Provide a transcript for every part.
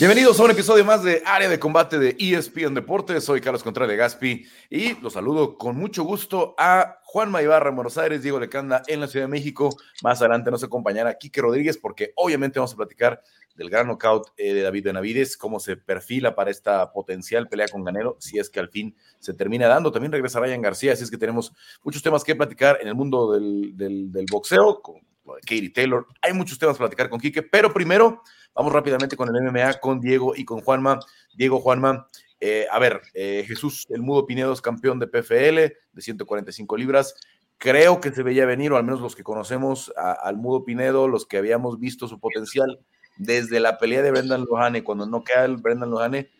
Bienvenidos a un episodio más de Área de Combate de ESPN Deportes. Soy Carlos Contreras de Gaspi y los saludo con mucho gusto a Juan Maibarra en Buenos Aires, Diego Lecanda en la Ciudad de México. Más adelante nos acompañará Quique Rodríguez porque obviamente vamos a platicar del gran knockout eh, de David Benavides, cómo se perfila para esta potencial pelea con Ganero, si es que al fin se termina dando. También regresa Ryan García, así es que tenemos muchos temas que platicar en el mundo del, del boxeo, con Katie Taylor. Hay muchos temas para platicar con Quique, pero primero Vamos rápidamente con el MMA, con Diego y con Juanma. Diego, Juanma, eh, a ver, eh, Jesús El Mudo Pinedo es campeón de PFL de 145 libras. Creo que se veía venir, o al menos los que conocemos al Mudo Pinedo, los que habíamos visto su potencial desde la pelea de Brendan Lohane, cuando no queda el Brendan Lohane,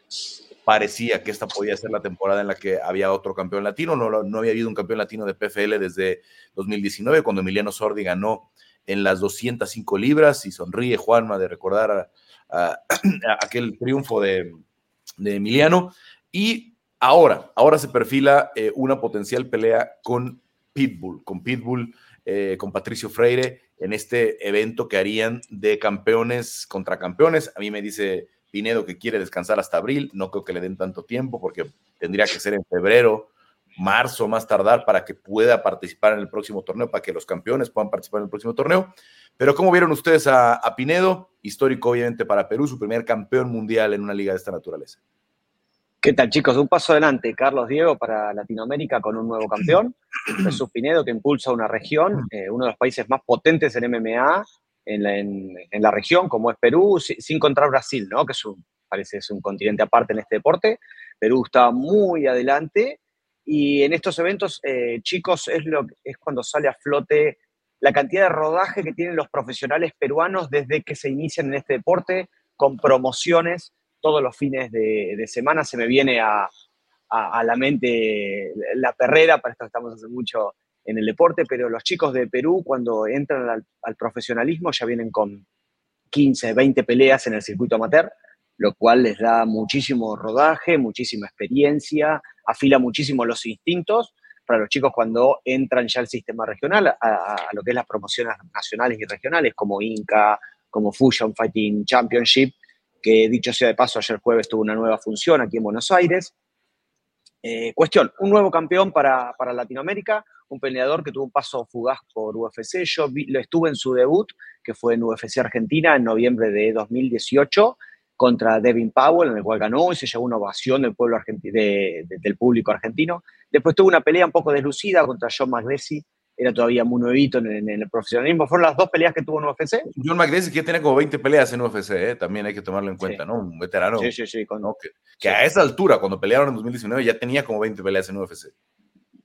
parecía que esta podía ser la temporada en la que había otro campeón latino. No, no había habido un campeón latino de PFL desde 2019, cuando Emiliano Sordi ganó en las 205 libras y sonríe Juanma de recordar a, aquel triunfo de, Emiliano. Y ahora, ahora se perfila eh, una potencial pelea con Pitbull, con Pitbull, eh, con Patricio Freire en este evento que harían de campeones contra campeones. A mí me dice Pinedo que quiere descansar hasta abril, no creo que le den tanto tiempo porque tendría que ser en febrero marzo más tardar para que pueda participar en el próximo torneo, para que los campeones puedan participar en el próximo torneo. Pero ¿cómo vieron ustedes a, Pinedo? Histórico obviamente para Perú, su primer campeón mundial en una liga de esta naturaleza. ¿Qué tal chicos? Un paso adelante, Carlos Diego para Latinoamérica con un nuevo campeón, Jesús Pinedo que impulsa una región, eh, uno de los países más potentes en MMA en la, región, como es Perú, sin contar Brasil, ¿no? que es un, parece es un continente aparte en este deporte. Perú está muy adelante y en estos eventos, eh, chicos, es, lo, es cuando sale a flote la cantidad de rodaje que tienen los profesionales peruanos desde que se inician en este deporte, con promociones todos los fines de, semana. Se me viene a, la mente la perrera, para esto estamos hace mucho en el deporte, pero los chicos de Perú cuando entran al profesionalismo ya vienen con 15, 20 peleas en el circuito amateur lo cual les da muchísimo rodaje, muchísima experiencia, afila muchísimo los instintos para los chicos cuando entran ya al sistema regional, a, lo que es las promociones nacionales y regionales, como Inca, como Fusion Fighting Championship, que dicho sea de paso, ayer jueves tuvo una nueva función aquí en Buenos Aires. Eh, cuestión, un nuevo campeón para, para, Latinoamérica, un peleador que tuvo un paso fugaz por UFC. Yo lo estuve en su debut, que fue en UFC Argentina en noviembre de 2018, contra Devin Powell, en el cual ganó y se llevó una ovación del, pueblo del público argentino. Después tuvo una pelea un poco deslucida contra John McDessie, era todavía muy nuevito en, el profesionalismo. Fueron las dos peleas que tuvo en UFC. John McDessie que tiene como 20 peleas en UFC, ¿eh? también hay que tomarlo en cuenta, ¿no? Un veterano. Sí, sí, sí. Que, a esa altura, cuando pelearon en 2019, ya tenía como 20 peleas en UFC.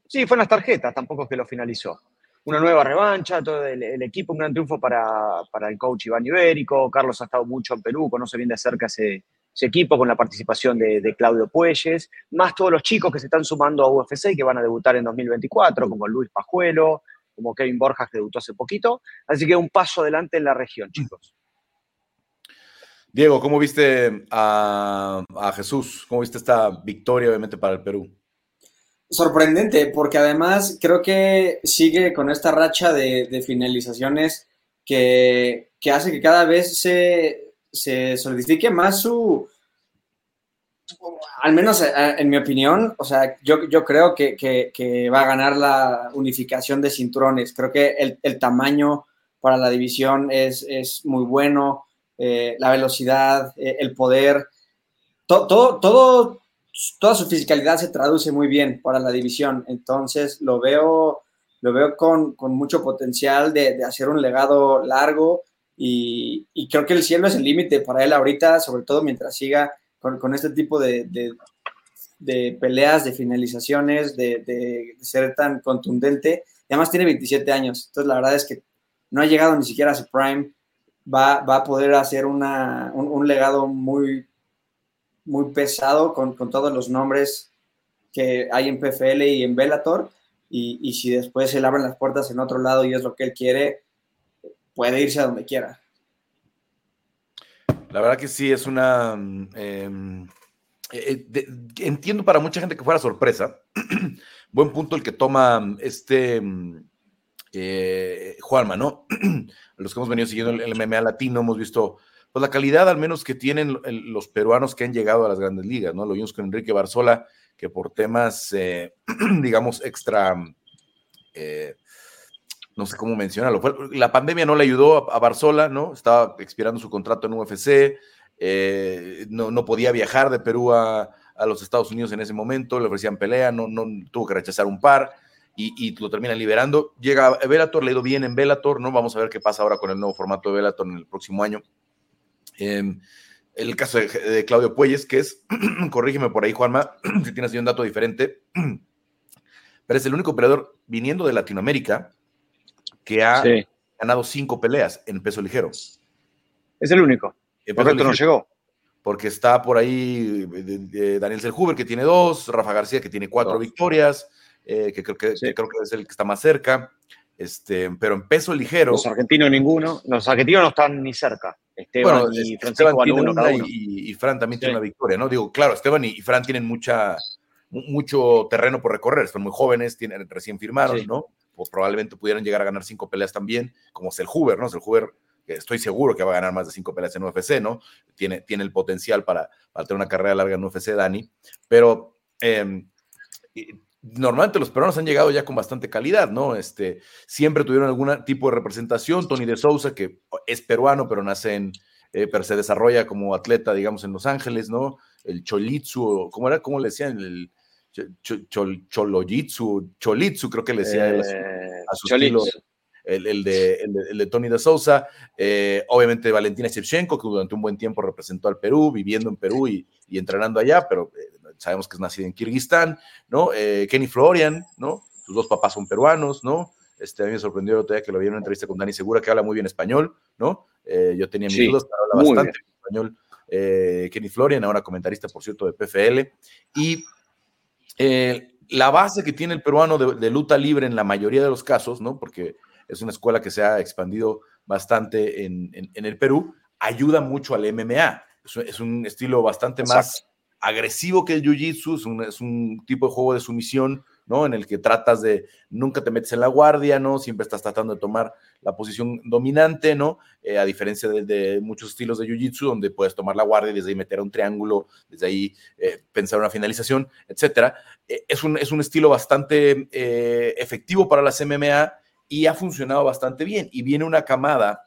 Sí, fue en las tarjetas, tampoco es que lo finalizó una nueva revancha, todo el, equipo, un gran triunfo para, el coach Iván Ibérico. Carlos ha estado mucho en Perú, conoce bien de cerca ese, equipo con la participación de, Claudio Puelles, más todos los chicos que se están sumando a UFC y que van a debutar en 2024, como Luis Pajuelo, como Kevin Borjas que debutó hace poquito. Así que un paso adelante en la región, chicos. Diego, ¿cómo viste a, a Jesús? ¿Cómo viste esta victoria, obviamente, para el Perú? Sorprendente, porque además creo que sigue con esta racha de, finalizaciones que, hace que cada vez se, se solidifique más su, al menos eh, en mi opinión, o sea, yo, yo creo que, va a ganar la unificación de cinturones. Creo que el, tamaño para la división es, muy bueno, eh, la velocidad, eh, el poder, todo toda su fisicalidad se traduce muy bien para la división. Entonces lo veo, lo veo con, mucho potencial de, hacer un legado largo y, creo que el cielo es el límite para él ahorita, sobre todo mientras siga con, este tipo de, peleas, de finalizaciones, de, ser tan contundente. Y además tiene 27 años, entonces la verdad es que no ha llegado ni siquiera a su prime. Va, va a poder hacer una, un legado muy, muy pesado con, todos los nombres que hay en PFL y en Bellator. Y, si después se le abren las puertas en otro lado y es lo que él quiere, puede irse a donde quiera. La verdad que sí, es una... Em, eh, eh, entiendo para mucha gente que fuera sorpresa. Buen punto el que toma este eh, Juanma, ¿no? Los que hemos venido siguiendo el MMA latino, hemos visto pues la calidad al menos que tienen los peruanos que han llegado a las grandes ligas, ¿no? Lo vimos con Enrique Barzola, que por temas, eh, digamos, extra, eh, no sé cómo mencionarlo, la pandemia no le ayudó a, Barzola, ¿no? Estaba expirando su contrato en UFC, eh, no, podía viajar de Perú a, los Estados Unidos en ese momento, le ofrecían pelea, no, no tuvo que rechazar un par y, lo termina liberando. Llega a Bellator, le ha bien en Bellator, ¿no? Vamos a ver qué pasa ahora con el nuevo formato de Bellator en el próximo año. Em, el caso de, Claudio Puelles, que es, corrígeme por ahí, Juanma, si tienes un dato diferente, pero es el único peleador viniendo de Latinoamérica que ha ganado cinco peleas en peso ligero. Es el único. El peso no llegó. Porque está por ahí Daniel Selhuber, que tiene dos, Rafa García, que tiene cuatro victorias, eh, que, creo que, creo que es el que está más cerca. Este, pero en peso ligero. Los argentinos ninguno. Los argentinos no están ni cerca. Esteban y Francisco Y, Fran también tiene una victoria, ¿no? Digo, claro, Esteban y, Fran tienen mucha, mucho terreno por recorrer, son muy jóvenes, tienen, recién firmaron, ¿no? O probablemente pudieran llegar a ganar cinco peleas también, como Selhuber, ¿no? Selhuber, estoy seguro que va a ganar más de cinco peleas en UFC, ¿no? Tiene, tiene el potencial para, para tener una carrera larga en UFC, Dani, pero eh, normalmente los peruanos han llegado ya con bastante calidad, ¿no? Este, siempre tuvieron algún tipo de representación. Tony de Sousa, que es peruano, pero nace en, eh, pero se desarrolla como atleta, digamos, en Los Ángeles, ¿no? El Cholitsu, ¿cómo era? ¿Cómo le decían? El Cholojitsu, Cholitsu, creo que le decía eh, a su estilo. El, de, el, de, Tony de Sousa, eh, obviamente Valentina Shevchenko, que durante un buen tiempo representó al Perú, viviendo en Perú y, y entrenando allá, pero sabemos que es nacido en Kirguistán, ¿no? Eh, Kenny Florian, ¿no? Sus dos papás son peruanos, ¿no? Este, a mí me sorprendió el que lo vi en una entrevista con Dani Segura, que habla muy bien español, ¿no? Eh, yo tenía mis dudas, pero habla bastante bien español. Eh, Kenny Florian, ahora comentarista, por cierto, de PFL. Y la base que tiene el peruano de, luta libre en la mayoría de los casos, ¿no? Porque es una escuela que se ha expandido bastante en, el Perú, ayuda mucho al MMA. Es, un estilo bastante más agresivo que el jiu-jitsu, es un, tipo de juego de sumisión, ¿no? En el que tratas de, nunca te metes en la guardia, ¿no? Siempre estás tratando de tomar la posición dominante, ¿no? Eh, a diferencia de, muchos estilos de jiu-jitsu, donde puedes tomar la guardia y desde ahí meter un triángulo, desde ahí eh, pensar una finalización, etcétera. Eh, es, un, es un estilo bastante efectivo para las MMA y ha funcionado bastante bien. Y viene una camada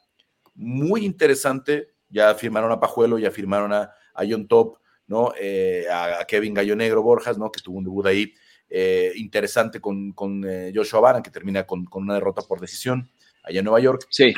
muy interesante, ya firmaron a Pajuelo, ya firmaron a, a John Top, ¿no? Eh, a, Kevin Gallo Negro Borjas, ¿no? Que tuvo un debut ahí eh, interesante con, con eh, Joshua Baran, que termina con, con, una derrota por decisión allá en Nueva York. Sí.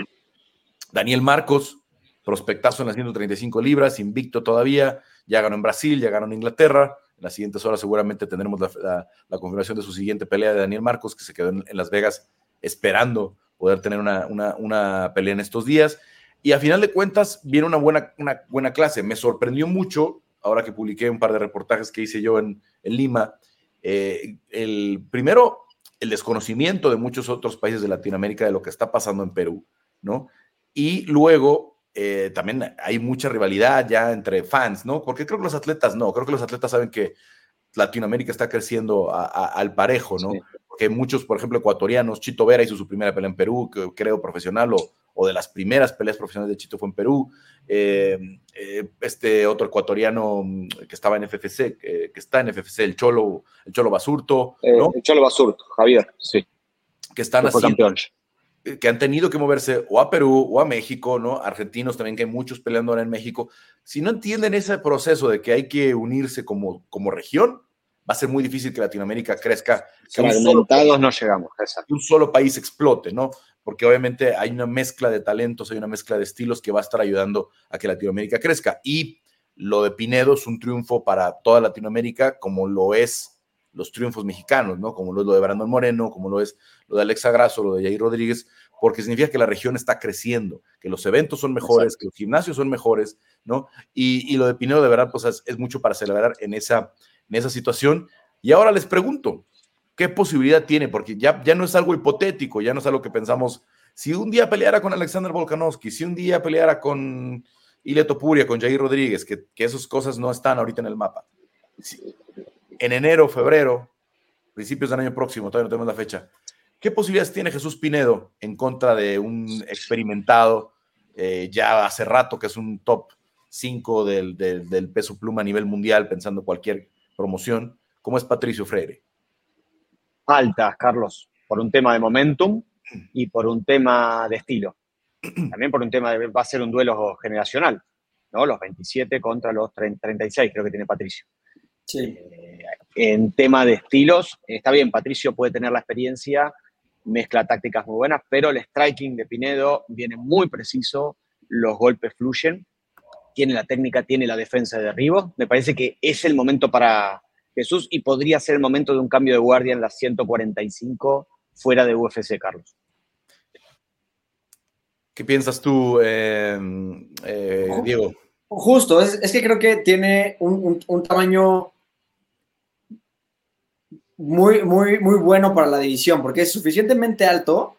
Daniel Marcos, prospectazo en las 135 libras, invicto todavía, ya ganó en Brasil, ya ganó en Inglaterra. En las siguientes horas seguramente tendremos la, la, confirmación de su siguiente pelea de Daniel Marcos, que se quedó en, Las Vegas esperando poder tener una, una, una, pelea en estos días. Y a final de cuentas viene una buena, una buena clase. Me sorprendió mucho ahora que publiqué un par de reportajes que hice yo en, Lima, eh, el primero, el desconocimiento de muchos otros países de Latinoamérica de lo que está pasando en Perú, ¿no? Y luego eh, también hay mucha rivalidad ya entre fans, ¿no? Porque creo que los atletas no, creo que los atletas saben que Latinoamérica está creciendo al parejo, ¿no? Porque muchos, por ejemplo, ecuatorianos, Chito Vera hizo su primera pelea en Perú, creo profesional, o, o de las primeras peleas profesionales de Chito fue en Perú. Eh, eh, este otro ecuatoriano que estaba en FFC, que está en FFC, el Cholo, el Cholo Basurto. Eh, el Cholo Basurto, Javier, sí. Que están haciendo, que han tenido que moverse o a Perú o a México, ¿no? Argentinos también, que hay muchos peleando ahora en México. Si no entienden ese proceso de que hay que unirse como, como región, va a ser muy difícil que Latinoamérica crezca. Que un solo, no llegamos. Que un solo país explote, ¿no? Porque obviamente hay una mezcla de talentos, hay una mezcla de estilos que va a estar ayudando a que Latinoamérica crezca. Y lo de Pinedo es un triunfo para toda Latinoamérica, como lo es los triunfos mexicanos, ¿no? Como lo es lo de Brandon Moreno, como lo es lo de Alexa Grasso, lo de Jair Rodríguez, porque significa que la región está creciendo, que los eventos son mejores, que los gimnasios son mejores, ¿no? Y, lo de Pinedo, de verdad, pues es, es, mucho para celebrar en esa, en esa situación. Y ahora les pregunto, ¿Qué posibilidad tiene? Porque ya, ya no es algo hipotético, ya no es algo que pensamos. Si un día peleara con Alexander Volkanovski, si un día peleara con Ile Topuria, con Jair Rodríguez, que, que esas cosas no están ahorita en el mapa. en enero, febrero, principios del año próximo, todavía no tenemos la fecha. ¿Qué posibilidades tiene Jesús Pinedo en contra de un experimentado eh, ya hace rato que es un top 5 del, del, peso pluma a nivel mundial, pensando cualquier promoción. ¿Cómo es Patricio Freire? Altas, Carlos, por un tema de momentum y por un tema de estilo. También por un tema de va a ser un duelo generacional, ¿no? Los 27 contra los 36, creo que tiene Patricio. Sí. Eh, en tema de estilos, está bien, Patricio puede tener la experiencia, mezcla tácticas muy buenas, pero el striking de Pinedo viene muy preciso, los golpes fluyen, tiene la técnica, tiene la defensa de derribo. Me parece que es el momento para Jesús y podría ser el momento de un cambio de guardia en las 145 fuera de UFC, Carlos. ¿Qué piensas tú, eh, eh, Diego? Justo, es, que creo que tiene un, tamaño muy, muy, muy bueno para la división, porque es suficientemente alto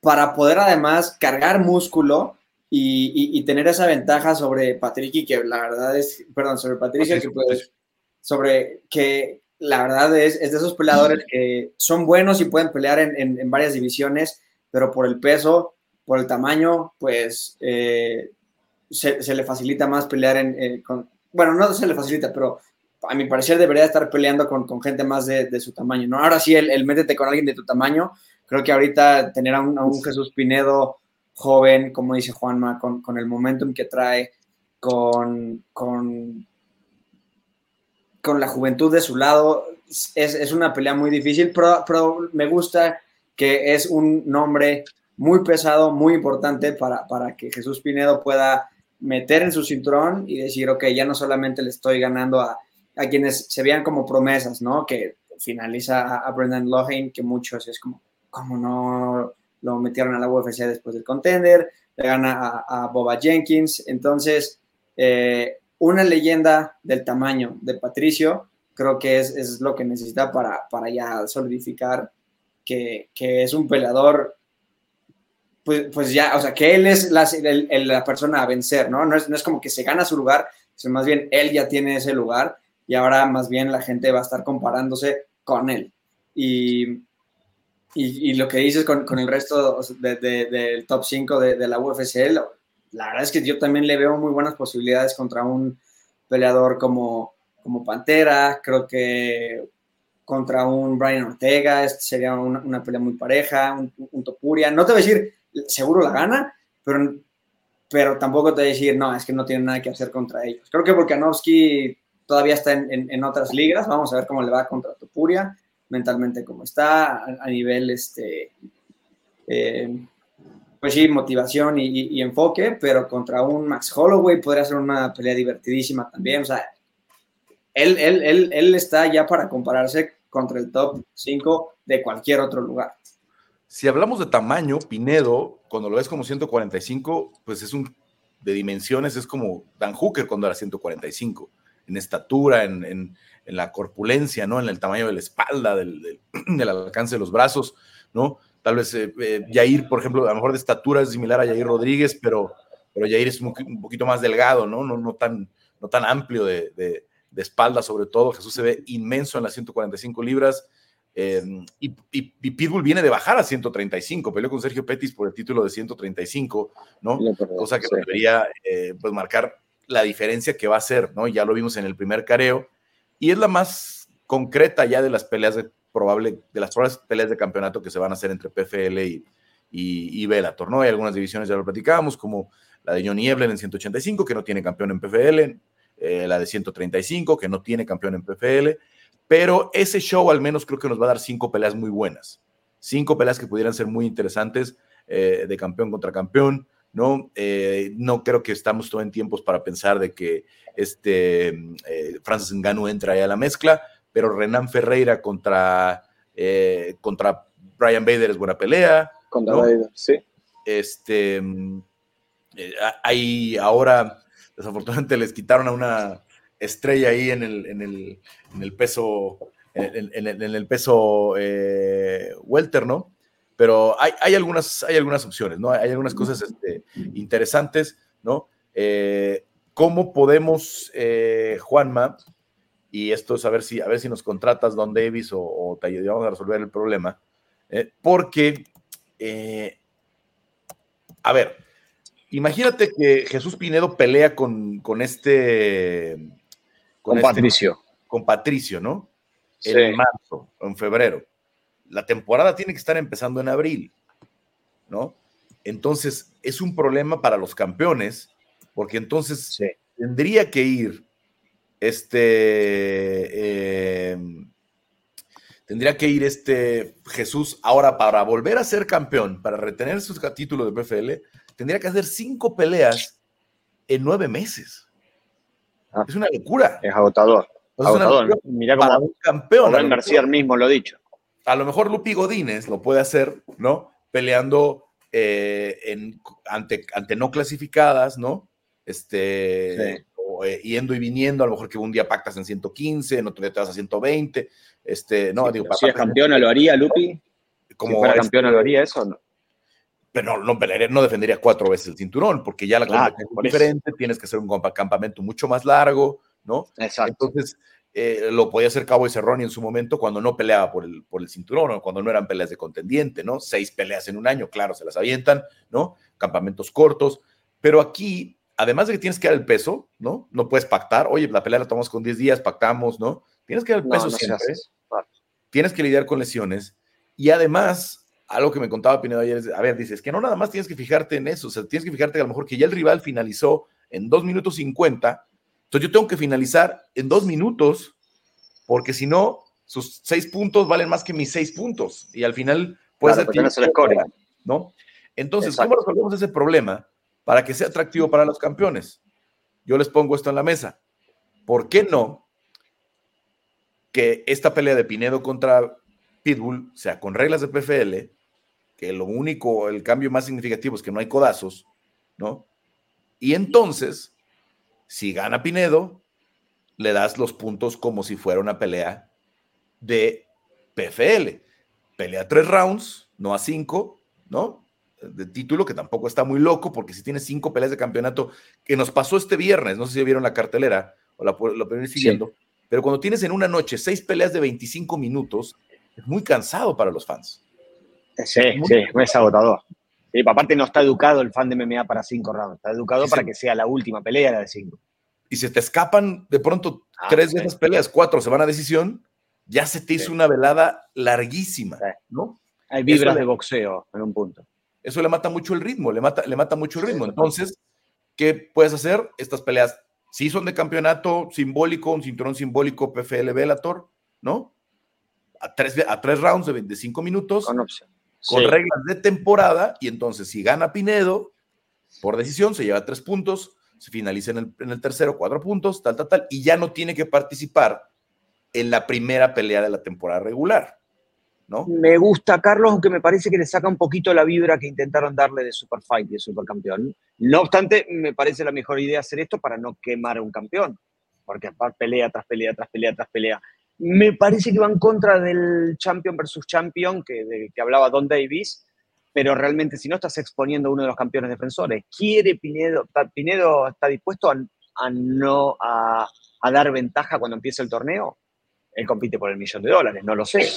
para poder además cargar músculo y, tener esa ventaja sobre Patricky, que la verdad es, perdón, sobre Patricia, que sobre que la verdad es, es, de esos peleadores que son buenos y pueden pelear en, en varias divisiones, pero por el peso por el tamaño, pues eh, se, le facilita más pelear en, eh, con, bueno, no se le facilita, pero a mi parecer debería estar peleando con, con gente más de, su tamaño, ¿no? Ahora sí, el, métete con alguien de tu tamaño, creo que ahorita tener a un, Jesús Pinedo joven, como dice Juanma, con, con el momentum que trae, con, con, con la juventud de su lado, es, es una pelea muy difícil, pero, pero me gusta que es un nombre muy pesado, muy importante para, para que Jesús Pinedo pueda meter en su cinturón y decir, ok, ya no solamente le estoy ganando a, a quienes se vean como promesas, ¿no? Que finaliza a, Brendan Lohan, que muchos es como, ¿cómo no lo metieron a la UFC después del contender? Le gana a, Boba Jenkins. Entonces, eh, una leyenda del tamaño de Patricio, creo que es, es lo que necesita para, para ya solidificar que, que es un peleador pues, pues ya, o sea, que él es la, la persona a vencer, ¿no? No es, no es, como que se gana su lugar, sino más bien él ya tiene ese lugar y ahora más bien la gente va a estar comparándose con él. Y, y, lo que dices con, con el resto del de, top 5 de, la UFC, la verdad es que yo también le veo muy buenas posibilidades contra un peleador como, como Pantera, creo que contra un Brian Ortega, este sería una, pelea muy pareja, un, un, Topuria. No te voy a decir seguro la gana, pero, pero tampoco te voy a decir, no, es que no tiene nada que hacer contra ellos. Creo que Volkanovski todavía está en, en, otras ligas, vamos a ver cómo le va contra Topuria, mentalmente cómo está, a, nivel, este, eh, pues sí, motivación y, enfoque, pero contra un Max Holloway podría ser una pelea divertidísima también, o sea, él, él, él, él está ya para compararse contra el top 5 de cualquier otro lugar. Si hablamos de tamaño, Pinedo, cuando lo ves como 145, pues es un de dimensiones, es como Dan Hooker cuando era 145, en estatura, en, la corpulencia, ¿no? En el tamaño de la espalda, del, alcance de los brazos, ¿no? Tal vez eh, eh, Jair, por ejemplo, a lo mejor de estatura es similar a Jair Rodríguez, pero, pero Jair es un, poquito más delgado, ¿no? No, no, tan, no tan amplio de, de espalda, sobre todo. Jesús se ve inmenso en las 145 libras Em, y, Pitbull viene de bajar a 135, peleó con Sergio Pettis por el título de 135, ¿no? Cosa que debería eh, pues marcar la diferencia que va a ser, ¿no? Ya lo vimos en el primer careo, y es la más concreta ya de las peleas de probable, de las probables peleas de campeonato que se van a hacer entre PFL y, y, y Bellator, ¿no? Hay algunas divisiones, ya lo platicábamos, como la de Johnny Evelyn en 185, que no tiene campeón en PFL, eh, la de 135, que no tiene campeón en PFL, pero ese show al menos creo que nos va a dar cinco peleas muy buenas. Cinco peleas que pudieran ser muy interesantes eh, de campeón contra campeón. ¿no? Eh, no creo que estamos todo en tiempos para pensar de que este Francis Ngannou entra ahí a la mezcla, pero Renan Ferreira contra, contra Brian Bader es buena pelea. Contra Bader, sí. Este, hay ahora, desafortunadamente les quitaron a una estrella ahí en el, en el, en el peso, en, el peso eh, welter, ¿no? Pero hay, hay, algunas, hay algunas opciones, ¿no? Hay algunas cosas este, interesantes, ¿no? Eh, ¿Cómo podemos, eh, Juanma, y esto es a ver si, a ver si nos contratas Don Davis o, te ayudamos a resolver el problema, porque, a ver, imagínate que Jesús Pinedo pelea con, con este. Con, este- Patricio. con Patricio, ¿no? Sí. En marzo o en febrero. La temporada tiene que estar empezando en abril, ¿no? Entonces, es un problema para los campeones, porque entonces Sí. tendría que ir este. eh, tendría que ir este Jesús ahora para volver a ser campeón, para retener su título de PFL, tendría que hacer cinco peleas en nueve meses. Ah. Es una locura. Es agotador. Es una para cómo un campeón. Rubén García mismo lo ha dicho. a lo mejor Lupi Godínez lo puede hacer, ¿no? Peleando eh, en, ante, ante no clasificadas, ¿no? Este, Sí. O, eh, yendo y viniendo, a lo mejor que un día pactas en 115, en otro día te vas a 120, este, no, Sí, digo, si es campeona, ¿lo haría, Lupi? como si fuera campeona, ¿lo haría eso o no? pero no, no pelearía, no defendería cuatro veces el cinturón, porque ya la Claro, competencia es diferente, tienes que hacer un campamento mucho más largo, ¿no? Exacto. Entonces, eh, lo podía hacer Cabo y Cerrone en su momento cuando no peleaba por el, por el cinturón o cuando no eran peleas de contendiente, ¿no? Seis peleas en un año, claro, se las avientan, ¿no? Campamentos cortos, pero aquí, además de que tienes que dar el peso, ¿no? No puedes pactar, oye, la pelea la tomamos con 10 días, pactamos, ¿no? Tienes que dar el peso no siempre, tienes que lidiar con lesiones y además, algo que me contaba Pinedo ayer es, a ver, dices que no nada más tienes que fijarte en eso, o sea, tienes que fijarte que a lo mejor que ya el rival finalizó en 2 minutos 50, entonces yo tengo que finalizar en 2 minutos, porque si no, sus 6 puntos valen más que mis 6 puntos y al final puede Claro, porque no. ¿no? Entonces, Exacto. ¿cómo resolvemos ese problema para que sea atractivo para los campeones? Yo les pongo esto en la mesa. ¿Por qué no que esta pelea de Pinedo contra Pitbull sea con reglas de PFL, que lo único, el cambio más significativo es que no hay codazos, ¿no? Y entonces, si gana Pinedo, le das los puntos como si fuera una pelea de PFL. Pelea tres rounds, no a cinco, ¿no? De título, que tampoco está muy loco, porque si tienes cinco peleas de campeonato, que nos pasó este viernes, no sé si vieron la cartelera o la, pueden ir siguiendo, pero cuando tienes en una noche seis peleas de 25 minutos, es muy cansado para los fans. Sí, sí, es agotador. Y aparte no está educado el fan de MMA para cinco rounds, está educado Sí, para sí. que sea la última pelea la de cinco. Y si te escapan de pronto Ah, tres sí. de esas peleas, cuatro se van a decisión, ya se te hizo Sí. una velada larguísima, Sí. ¿no? Hay vibras de boxeo en un punto. Eso le mata mucho el ritmo, le mata, le mata mucho el ritmo. Entonces, ¿qué puedes hacer? Estas peleas sí son de campeonato simbólico, un cinturón simbólico PFL Bellator, ¿no? A tres, a tres rounds de 25 minutos, Con con, opción. Sí. reglas de temporada, y entonces si gana Pinedo, por decisión, se lleva tres puntos, se finaliza en el, en el tercero, cuatro puntos, tal, tal, tal, y ya no tiene que participar en la primera pelea de la temporada regular, ¿no? Me gusta, Carlos, aunque me parece que le saca un poquito la vibra que intentaron darle de Super Fight y de Supercampeón. No obstante, me parece la mejor idea hacer esto para no quemar a un campeón, porque pelea tras pelea, tras pelea, tras pelea. Me parece que va en contra del Champion versus Champion que, que hablaba Don Davis, pero realmente si no estás exponiendo a uno de los campeones defensores, ¿quiere Pinedo? ¿Pinedo está dispuesto a, a no a, a dar ventaja cuando empiece el torneo? Él compite por el millón de dólares, no lo sé.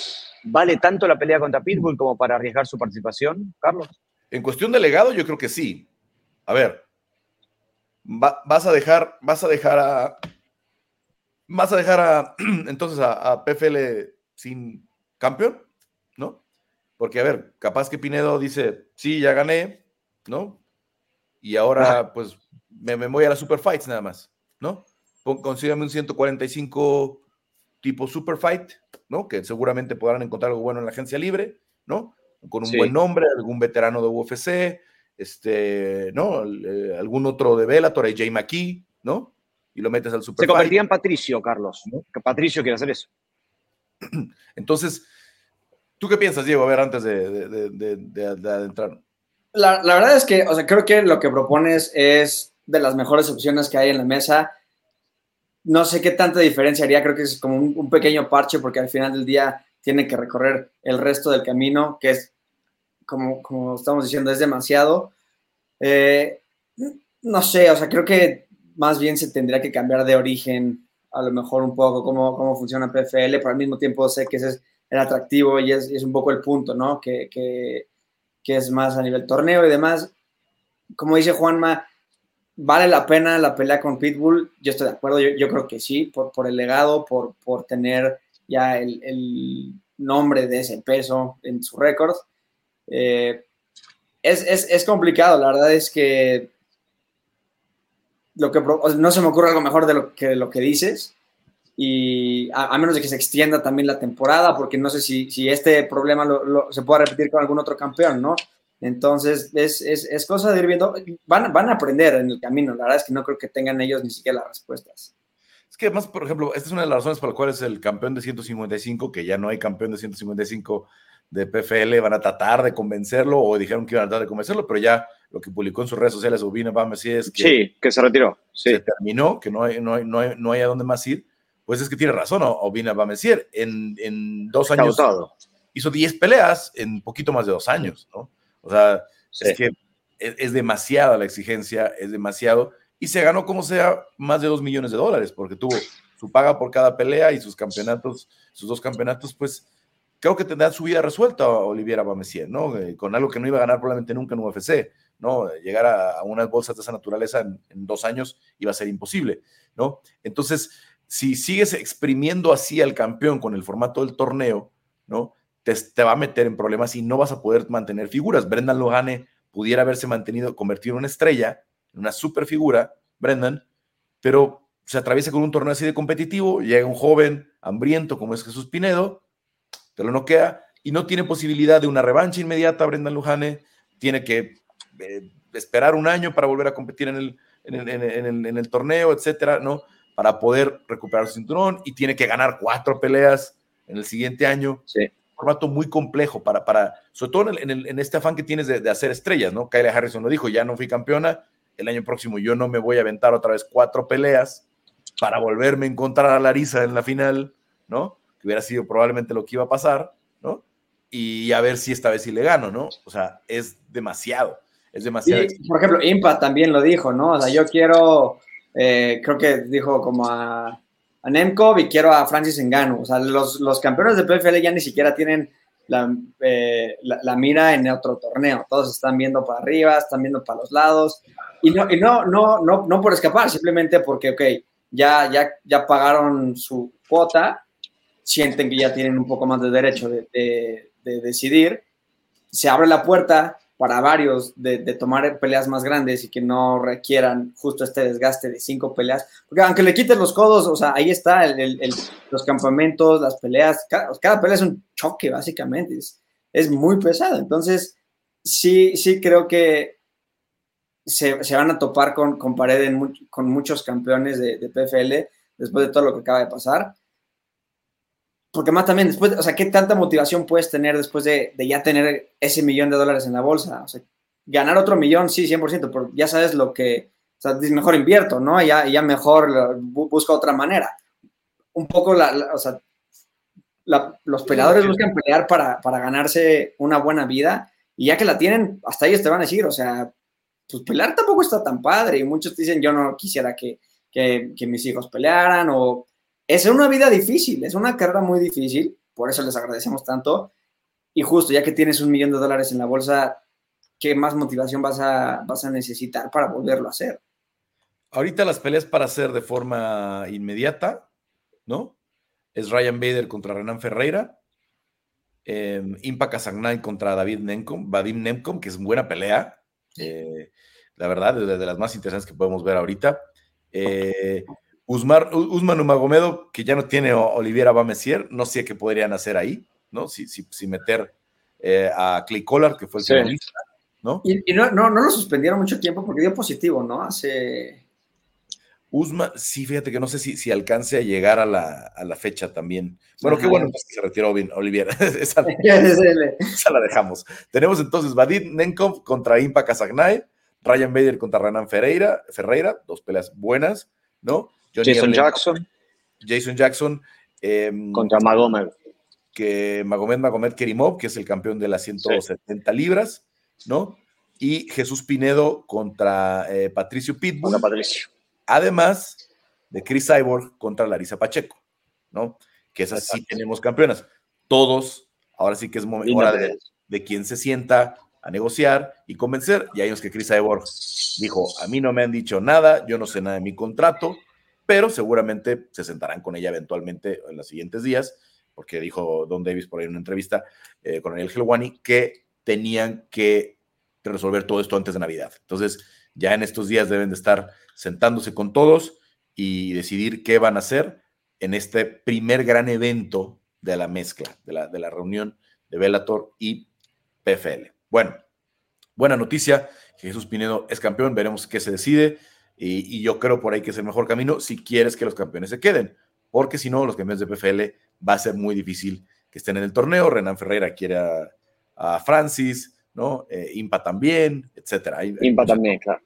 ¿Vale tanto la pelea contra Pitbull como para arriesgar su participación, Carlos? En cuestión de legado, yo creo que sí. A ver, va- vas a dejar, vas a dejar a, vas a dejar a, entonces a, a PFL sin campeón, ¿no? Porque, a ver, capaz que Pinedo dice, sí, ya gané, ¿no? Y ahora, pues, me, me voy a las Super Fights nada más, ¿no? Consígame un 145 tipo Super Fight, ¿no? Que seguramente podrán encontrar algo bueno en la agencia libre, ¿no? Con un Sí. buen nombre, algún veterano de UFC, este, ¿no? Eh, algún otro de Bellator, AJ McKee, ¿no? Y lo metes al Super Se Fight. convertía en Patricio, Carlos. Que Patricio quiere hacer eso. Entonces, ¿tú qué piensas, Diego? A ver, antes de, de, de, de- de- de adentrar. La, la verdad es que, o sea, creo que lo que propones es de las mejores opciones que hay en la mesa. No sé qué tanta diferencia haría, creo que es como un, pequeño parche porque al final del día tiene que recorrer el resto del camino, que es, como, como estamos diciendo, es demasiado. Eh, no sé, o sea, creo que más bien se tendría que cambiar de origen a lo mejor un poco cómo, cómo funciona PFL, pero al mismo tiempo sé que ese es el atractivo y es, es un poco el punto, ¿no? Que, que, que es más a nivel torneo y demás. como dice Juanma, ¿vale la pena la pelea con Pitbull? Yo estoy de acuerdo, yo, creo que sí, por, por, el legado, por, por tener ya el, nombre de ese peso en su récord. Eh, es, es, complicado, la verdad es que, lo que no se me ocurre algo mejor de lo que, lo que dices y a, menos de que se extienda también la temporada, porque no sé si, si este problema se puede repetir con algún otro campeón, ¿no? Entonces, es, es, es, cosa de ir viendo, van, van a aprender en el camino, la verdad es que no creo que tengan ellos ni siquiera las respuestas. Es que además, por ejemplo, esta es una de las razones por las cuales el campeón de 155, que ya no hay campeón de 155 de PFL, van a tratar de convencerlo, o dijeron que iban a tratar de convencerlo, pero ya lo que publicó en sus redes sociales Ubina sí es que, sí, que se retiró, sí. se terminó, que no hay, no hay, no hay, no hay a dónde más ir pues es que tiene razón Obina Bamesier. En, en dos años hizo 10 peleas en poquito más de dos años, ¿no? O sea, es que es, demasiada la exigencia, es demasiado. Y se ganó como sea más de dos millones de dólares, porque tuvo su paga por cada pelea y sus campeonatos, sus dos campeonatos, pues creo que tendrá su vida resuelta Oliviera Bamesier, ¿no? Eh, con algo que no iba a ganar probablemente nunca en UFC, ¿no? Llegar a, unas bolsas de esa naturaleza en, en, dos años iba a ser imposible, ¿no? Entonces, si sigues exprimiendo así al campeón con el formato del torneo, ¿no? Te, te, va a meter en problemas y no vas a poder mantener figuras. Brendan Logane pudiera haberse mantenido, convertido en una estrella, en una super figura, Brendan, pero se atraviesa con un torneo así de competitivo, llega un joven hambriento como es Jesús Pinedo, te lo noquea y no tiene posibilidad de una revancha inmediata Brendan Lujane, tiene que eh, esperar un año para volver a competir en el, en el, en el, en el torneo, etcétera, ¿no? para poder recuperar su cinturón y tiene que ganar cuatro peleas en el siguiente año. Sí. Formato muy complejo para, para sobre todo en, en, este afán que tienes de, hacer estrellas, ¿no? Kyle Harrison lo dijo, ya no fui campeona, el año próximo yo no me voy a aventar otra vez cuatro peleas para volverme a encontrar a Larisa en la final, ¿no? Que hubiera sido probablemente lo que iba a pasar, ¿no? Y a ver si esta vez sí le gano, ¿no? O sea, es demasiado, es demasiado. por ejemplo, Impa también lo dijo, ¿no? O sea, yo quiero eh, creo que dijo como a, a Nemkov y quiero a Francis Engano. O sea, los, los campeones de PFL ya ni siquiera tienen la, eh, la, mira en otro torneo. Todos están viendo para arriba, están viendo para los lados. Y no, y no, no, no, no por escapar, simplemente porque, ok, ya, ya, ya pagaron su cuota, sienten que ya tienen un poco más de derecho de, de, de decidir. Se abre la puerta para varios de, tomar peleas más grandes y que no requieran justo este desgaste de cinco peleas. Porque aunque le quites los codos, o sea, ahí está los campamentos, las peleas, cada, pelea es un choque, básicamente, es, muy pesado. Entonces, sí, sí creo que se, van a topar con, con pared con muchos campeones de PFL después de todo lo que acaba de pasar porque más también después, o sea, ¿qué tanta motivación puedes tener después de, ya tener ese millón de dólares en la bolsa? O sea, ganar otro millón, sí, 100%, pero ya sabes lo que, o sea, mejor invierto, ¿no? Ya, ya mejor busca otra manera. Un poco, la, o sea, los peleadores buscan pelear para, para ganarse una buena vida y ya que la tienen, hasta ellos te van a decir, o sea, pues pelear tampoco está tan padre y muchos dicen, yo no quisiera que, que, que mis hijos pelearan o es una vida difícil, es una carrera muy difícil, por eso les agradecemos tanto. Y justo, ya que tienes un millón de dólares en la bolsa, ¿qué más motivación vas a, vas a necesitar para volverlo a hacer? Ahorita las peleas para hacer de forma inmediata, ¿no? Es Ryan Bader contra Renan Ferreira, eh, Impa contra David Nemcom, Vadim Nemcom, que es buena pelea, eh, la verdad, es de las más interesantes que podemos ver ahorita. Eh, Usmar, Usman Umagomedo, que ya no tiene Oliviera Bamesier, no sé qué podrían hacer ahí, ¿no? Si, si, si meter eh, a Clay Collar, que fue el finalista, ¿no? Y, no, no, lo suspendieron mucho tiempo porque dio positivo, ¿no? Hace. Usman, sí, fíjate que no sé si, si alcance a llegar a la, a la fecha también. Bueno, qué bueno que se retiró bien Oliviera. esa, la dejamos. Tenemos entonces Vadim Nenkov contra Impa Kazagnay, Ryan Bader contra Renan Ferreira, Ferreira, dos peleas buenas, ¿no? Jason Jackson. Jason Jackson. Em, contra Magomed. Que Magomed Magomed Kerimov, que es el campeón de las 170 libras, ¿no? Y Jesús Pinedo contra eh, Patricio Pitbull. Contra Patricio. Además de Chris Cyborg contra Larisa Pacheco, ¿no? Que esas sí tenemos campeonas. Todos, ahora sí que es momento de, de quien se sienta a negociar y convencer. Y hay unos que Chris Cyborg dijo, a mí no me han dicho nada, yo no sé nada de mi contrato, pero seguramente se sentarán con ella eventualmente en los siguientes días, porque dijo Don Davis por ahí en una entrevista eh, con el Helwani que tenían que resolver todo esto antes de Navidad. Entonces, ya en estos días deben de estar sentándose con todos y decidir qué van a hacer en este primer gran evento de la mezcla, de la, de la reunión de Bellator y PFL. Bueno, buena noticia, Jesús Pinedo es campeón, veremos qué se decide y, yo creo por ahí que es el mejor camino si quieres que los campeones se queden, porque si no, los campeones de PFL va a ser muy difícil que estén en el torneo. Renan Ferreira quiere a, Francis, ¿no? Eh, Impa también, etcétera. Impa también, claro.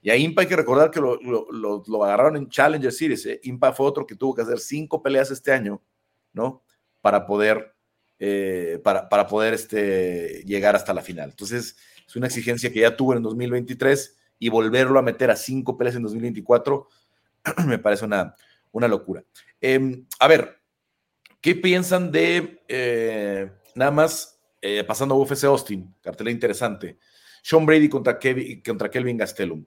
Y a Impa hay que recordar que lo, lo, agarraron en Challenger Series. ¿eh? Impa fue otro que tuvo que hacer cinco peleas este año, ¿no? Para poder, eh, para, para, poder este, llegar hasta la final. Entonces, es una exigencia que ya tuvo en 2023 y volverlo a meter a cinco peleas en 2024 me parece una, una locura. Em, a ver, ¿qué piensan de eh, nada más pasando a UFC Austin? Cartela interesante. Sean Brady contra, Kevin, contra Kelvin Gastelum.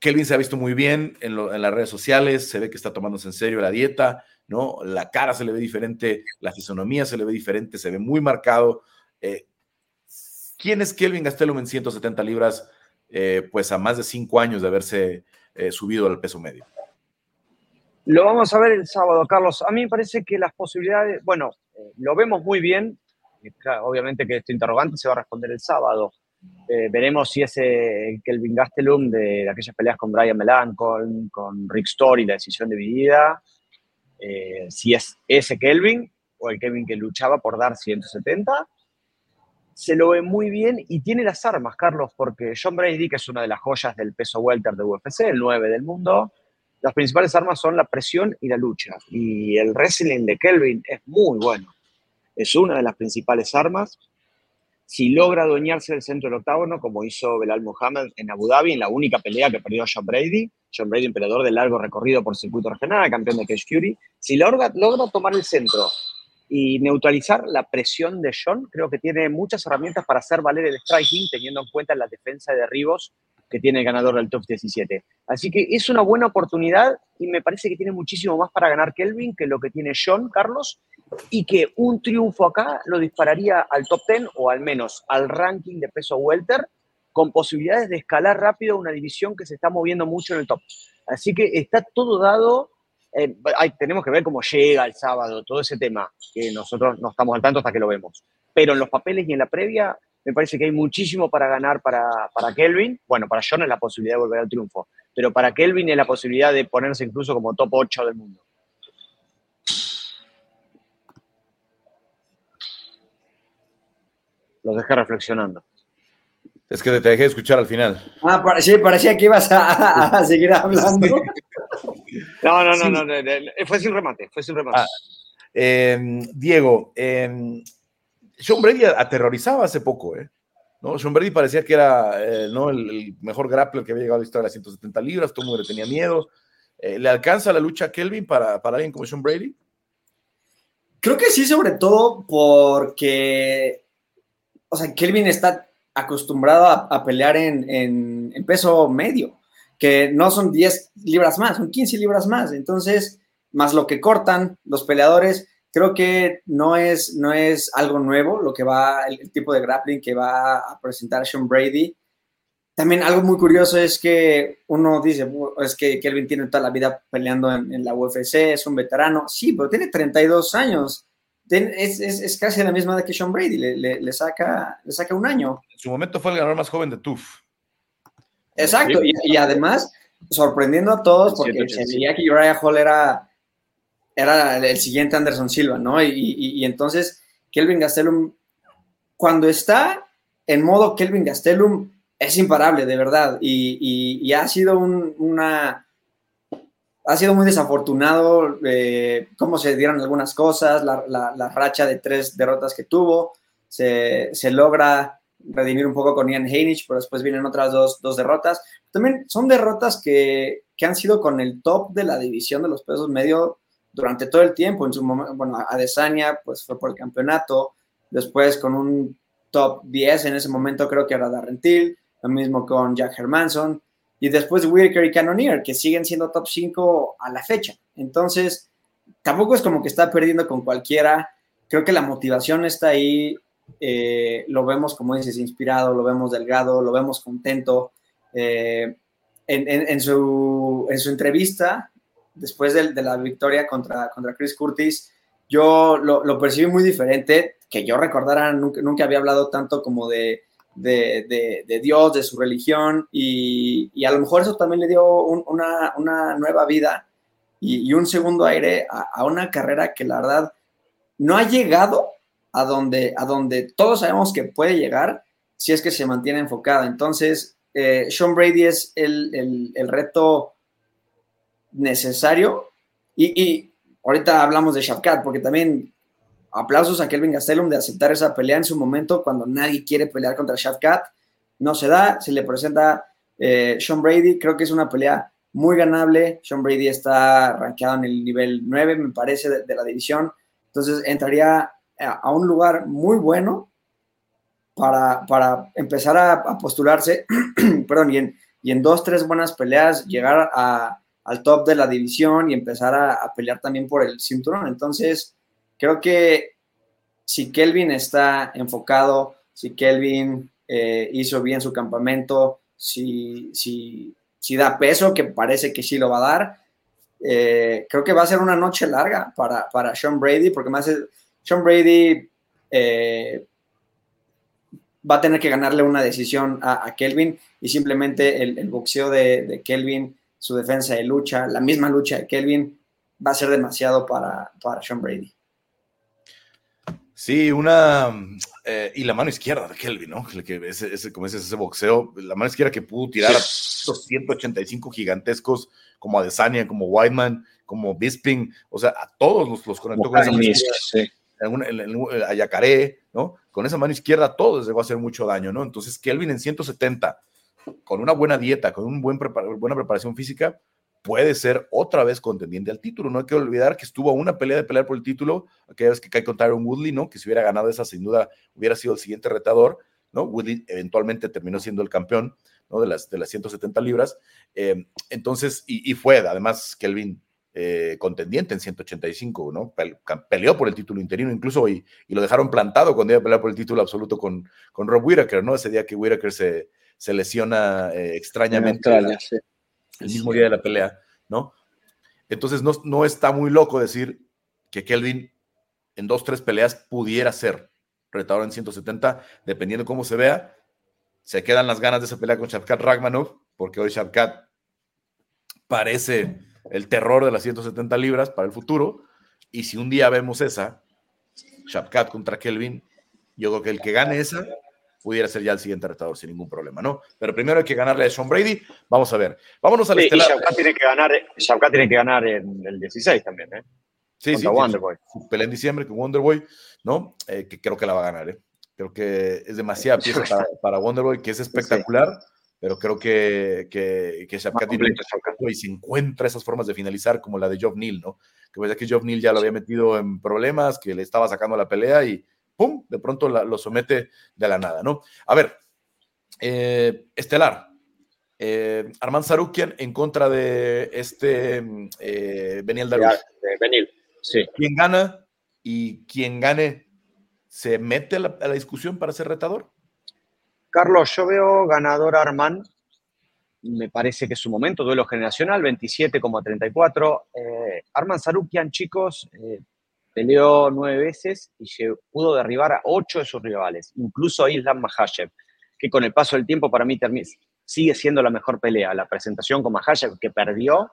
Kelvin se ha visto muy bien en, las redes sociales, se ve que está tomándose en serio la dieta, ¿no? La cara se le ve diferente, la fisonomía se le ve diferente, se ve muy marcado. Eh, ¿Quién es Kelvin Gastelum en 170 libras? Eh, pues a más de cinco años de haberse eh, subido al peso medio. Lo vamos a ver el sábado, Carlos. A mí me parece que las posibilidades, bueno, lo vemos muy bien. obviamente que este interrogante se va a responder el sábado. Eh, veremos si ese Kelvin Gastelum de, aquellas peleas con Brian Melan, con, Rick Story, la decisión dividida, eh, si es ese Kelvin o el Kelvin que luchaba por dar 170. Se lo ve muy bien y tiene las armas, Carlos, porque John Brady, que es una de las joyas del peso welter de UFC, el 9 del mundo, las principales armas son la presión y la lucha. Y el wrestling de Kelvin es muy bueno. Es una de las principales armas si logra adueñarse del centro del octágono, como hizo Belal Muhammad en Abu Dhabi, en la única pelea que perdió John Brady, John Brady, emperador de largo recorrido por circuito regional, campeón de Cage Fury, si logra, logra tomar el centro y neutralizar la presión de John, creo que tiene muchas herramientas para hacer valer el striking, teniendo en cuenta la defensa de derribos que tiene el ganador del top 17. Así que es una buena oportunidad y me parece que tiene muchísimo más para ganar Kelvin que lo que tiene John, Carlos, y que un triunfo acá lo dispararía al top 10 o al menos al ranking de peso welter con posibilidades de escalar rápido una división que se está moviendo mucho en el top. Así que está todo dado. Eh, tenemos que ver cómo llega el sábado, todo ese tema, que nosotros no estamos al tanto hasta que lo vemos. Pero en los papeles y en la previa, me parece que hay muchísimo para ganar para, para Kelvin. Bueno, para John es la posibilidad de volver al triunfo, pero para Kelvin es la posibilidad de ponerse incluso como top 8 del mundo. los dejé reflexionando. Es que te dejé escuchar al final. Ah, sí, parecía que ibas a, seguir hablando. No, no, no, no, fue sin remate, fue sin remate. Ah, em, Diego, eh, Sean Brady aterrorizaba hace poco, ¿eh? ¿No? Sean Brady parecía que era eh, ¿no? el, mejor grappler que había llegado a la historia de las 170 libras, todo el mundo le tenía miedo. Eh, ¿Le alcanza la lucha a Kelvin para, para alguien como Sean Brady? Creo que sí, sobre todo porque o sea, Kelvin está acostumbrado a, pelear en, peso medio, que no son 10 libras más, son 15 libras más. Entonces, más lo que cortan los peleadores, creo que no es, no es algo nuevo lo que va, el, tipo de grappling que va a presentar Sean Brady. También algo muy curioso es que uno dice, es que Kelvin tiene toda la vida peleando en, la UFC, es un veterano. Sí, pero tiene 32 años es, casi la misma de que Sean Brady, le, saca, le saca un año. En su momento fue el ganador más joven de TUF. Exacto, y, además sorprendiendo a todos porque se veía que Uriah Hall era, era el siguiente Anderson Silva, ¿no? Y, entonces Kelvin Gastelum, cuando está en modo Kelvin Gastelum, es imparable, de verdad, y, ha sido una ha sido muy desafortunado eh, cómo se dieron algunas cosas, la, racha de tres derrotas que tuvo, se, logra redimir un poco con Ian Heinisch, pero después vienen otras dos, derrotas. También son derrotas que, han sido con el top de la división de los pesos medio durante todo el tiempo. En su momento, bueno, Adesanya pues fue por el campeonato, después con un top 10 en ese momento, creo que era Darren Till, lo mismo con Jack Hermanson, y después Whitaker y Cannonier, que siguen siendo top 5 a la fecha. Entonces, tampoco es como que está perdiendo con cualquiera. Creo que la motivación está ahí. Eh, lo vemos, como dices, inspirado, lo vemos delgado, lo vemos contento. Eh, en, su, en, su, entrevista, después de, la victoria contra, contra Chris Curtis, yo lo, percibí muy diferente, que yo recordara, nunca, nunca había hablado tanto como de, de, Dios, de su religión, y, a lo mejor eso también le dio una, nueva vida y, un segundo aire a, una carrera que la verdad no ha llegado a donde, a donde todos sabemos que puede llegar si es que se mantiene enfocada. Entonces, eh, Sean Brady es el, reto necesario y, ahorita hablamos de Shafkat, porque también aplausos a Kelvin Gastelum de aceptar esa pelea en su momento cuando nadie quiere pelear contra Shafkat. No se da, se le presenta eh, Sean Brady, creo que es una pelea muy ganable. Sean Brady está rankeado en el nivel 9, me parece, de, la división. Entonces entraría a, un lugar muy bueno para, para empezar a, postularse, perdón, y en, y en, dos, tres buenas peleas llegar al top de la división y empezar a, pelear también por el cinturón. Entonces, creo que si Kelvin está enfocado, si Kelvin eh, hizo bien su campamento, si, si, si, da peso, que parece que sí lo va a dar, eh, creo que va a ser una noche larga para, para Sean Brady, porque más Sean Brady eh, va a tener que ganarle una decisión a, Kelvin y simplemente el, boxeo de, de, Kelvin, su defensa de lucha, la misma lucha de Kelvin, va a ser demasiado para, para Sean Brady. Sí, una. Eh, y la mano izquierda de Kelvin, ¿no? Que ese, como ese, ese boxeo, la mano izquierda que pudo tirar a estos 185 gigantescos como Adesanya, como Whiteman, como Bisping, o sea, a todos los, los conectó con esa mano izquierda. A Yacaré, ¿no? Con esa mano izquierda todos les a hacer mucho daño, ¿no? Entonces, Kelvin en 170, con una buena dieta, con una buen buena preparación física, puede ser otra vez contendiente al título. No hay que olvidar que estuvo a una pelea de pelear por el título, aquella vez que cae con Tyron Woodley, ¿no? Que si hubiera ganado esa, sin duda, hubiera sido el siguiente retador, ¿no? Woodley eventualmente terminó siendo el campeón, ¿no? De las, de las 170 libras. Eh, entonces, y, fue, además, Kelvin eh, contendiente en 185, ¿no? Peleó por el título interino incluso y, y, lo dejaron plantado cuando iba a pelear por el título absoluto con, con Rob Whittaker, ¿no? Ese día que Whittaker se, se lesiona eh, extrañamente el mismo día de la pelea, ¿no? Entonces no, no está muy loco decir que Kelvin en dos, tres peleas pudiera ser retador en 170, dependiendo cómo se vea. Se quedan las ganas de esa pelea con Shavkat Ragmanov, porque hoy Shavkat parece el terror de las 170 libras para el futuro. Y si un día vemos esa, Shavkat contra Kelvin, yo creo que el que gane esa pudiera ser ya el siguiente retador sin ningún problema, ¿no? Pero primero hay que ganarle a Sean Brady. Vamos a ver. Vámonos al sí, estelar. Y tiene que ganar, tiene que ganar en el 16 también, ¿eh? Sí, sí. Wonderboy. Pelea en diciembre con Wonderboy, ¿no? Eh, que creo que la va a ganar, ¿eh? Creo que es demasiada pieza para, para Wonderboy, que es espectacular. Pero creo que, que, que tiene y se encuentra esas formas de finalizar como la de Geoff Neal, ¿no? Que pues que Geoff Neal ya lo había metido en problemas, que le estaba sacando la pelea y, ¡pum!, de pronto lo somete de la nada, ¿no? A ver, eh, Estelar, eh, Armand Sarukian en contra de este eh, Beniel Darush. Benil, sí. ¿Quién gana y quien gane se mete a la, discusión para ser retador? Carlos, yo veo ganador Armand. Me parece que es su momento, duelo generacional, 27,34. Eh, Arman Sarukian, chicos, eh, peleó nueve veces y pudo derribar a ocho de sus rivales, incluso a Islam Mahashev, que con el paso del tiempo para mí sigue siendo la mejor pelea. La presentación con Mahashev que perdió,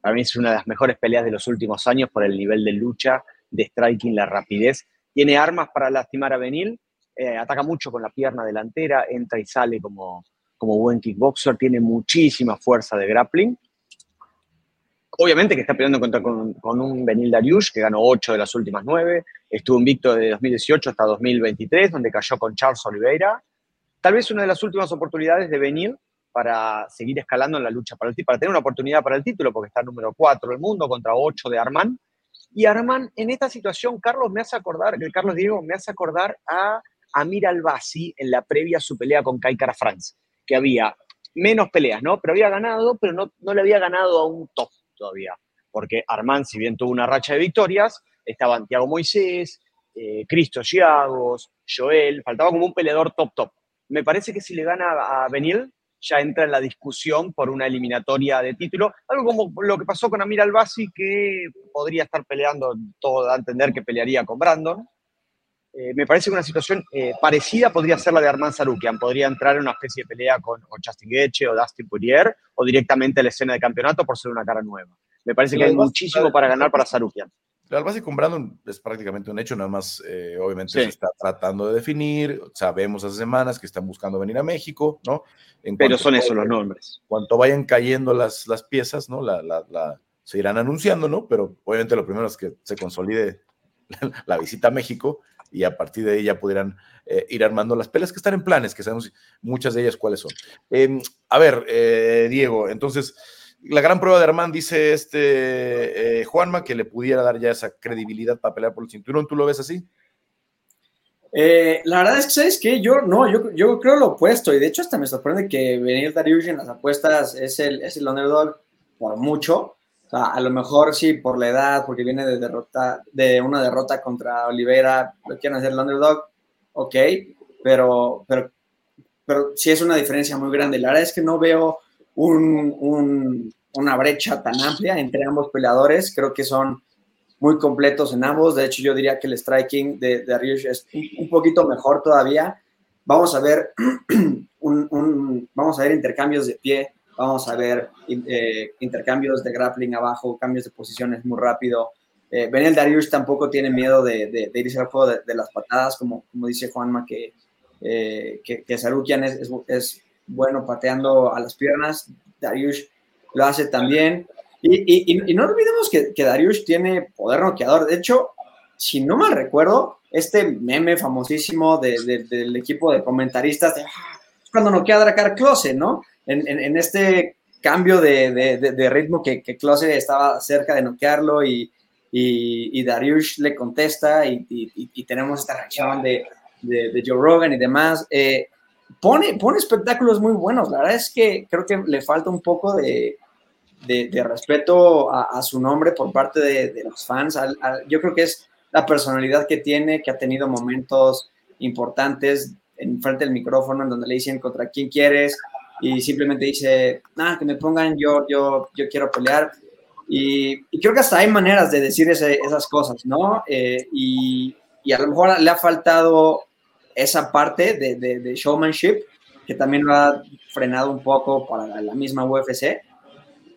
para mí es una de las mejores peleas de los últimos años por el nivel de lucha, de striking, la rapidez. Tiene armas para lastimar a Benil, eh, ataca mucho con la pierna delantera, entra y sale como, como buen kickboxer, tiene muchísima fuerza de grappling obviamente que está peleando contra, con, un Benil Dariush que ganó 8 de las últimas 9, estuvo invicto de 2018 hasta 2023, donde cayó con Charles Oliveira. Tal vez una de las últimas oportunidades de Benil para seguir escalando en la lucha para, el, para tener una oportunidad para el título, porque está número 4 del mundo contra 8 de Armán. Y Armán, en esta situación, Carlos me hace acordar, el Carlos Diego me hace acordar a Amir Albasi en la previa a su pelea con Kai France, que había menos peleas, ¿no? Pero había ganado, pero no, no le había ganado a un top todavía. Porque Armand, si bien tuvo una racha de victorias, estaban Tiago Moisés, eh, Cristo Giagos, Joel, faltaba como un peleador top top. Me parece que si le gana a Benil, ya entra en la discusión por una eliminatoria de título, algo como lo que pasó con Amir Albasi, que podría estar peleando, todo a entender que pelearía con Brandon. Eh, me parece que una situación eh, parecida podría ser la de Armand Sarukian, podría entrar en una especie de pelea con Justin Gaethje o Dustin Poirier, o directamente a la escena de campeonato por ser una cara nueva. Me parece que hay muchísimo para ganar para Sarukian. El base con Brandon es prácticamente un hecho, nada más, eh, obviamente se está tratando de definir, sabemos hace semanas que están buscando venir a México, ¿no? Pero son esos los nombres. Cuanto vayan cayendo las, las piezas, ¿no? La, la, se irán anunciando, ¿no? Pero obviamente lo primero es que se consolide la visita a México y a partir de ahí ya pudieran eh, ir armando las peleas que están en planes, que sabemos muchas de ellas cuáles son. Em, a ver, eh, Diego, entonces la gran prueba de Armand, dice este eh, Juanma, que le pudiera dar ya esa credibilidad para pelear por el cinturón. ¿Tú lo ves así? Eh, la verdad es que, ¿sabes qué? Yo no, yo, yo creo lo opuesto. Y de hecho, hasta me sorprende que venir Darius en las apuestas es el, es el underdog por mucho. Sea, a lo mejor sí por la edad, porque viene de derrota, de una derrota contra Oliveira, lo quieren hacer el underdog, ok, pero, pero, pero sí es una diferencia muy grande. La verdad es que no veo un, una brecha tan amplia entre ambos peleadores. Creo que son muy completos en ambos. De hecho, yo diría que el striking de, de es un, poquito mejor todavía. Vamos a ver un, vamos a ver intercambios de pie, vamos a ver eh, intercambios de grappling abajo, cambios de posiciones muy rápido. Eh, Benel Darius tampoco tiene miedo de, irse al juego de, las patadas, como, como dice Juanma, que, eh, que, Sarukian es, es bueno pateando a las piernas. Darius lo hace también. Y, no olvidemos que, que, Darius tiene poder noqueador. De hecho, si no mal recuerdo, este meme famosísimo del equipo de comentaristas de ah, cuando noquea a Dracar Close, ¿no? En, este cambio de, ritmo que, que estaba cerca de noquearlo y, y, Darius le contesta y, tenemos esta reacción de, Joe Rogan y demás. Eh, pone, pone espectáculos muy buenos. La verdad es que creo que le falta un poco de, de, respeto a, su nombre por parte de, los fans. yo creo que es la personalidad que tiene, que ha tenido momentos importantes en frente del micrófono en donde le dicen contra quién quieres y simplemente dice, nada, que me pongan, yo, yo, yo quiero pelear. Y, creo que hasta hay maneras de decir esas cosas, ¿no? Eh, y, y, a lo mejor le ha faltado esa parte de, de, showmanship, que también lo ha frenado un poco para la misma UFC,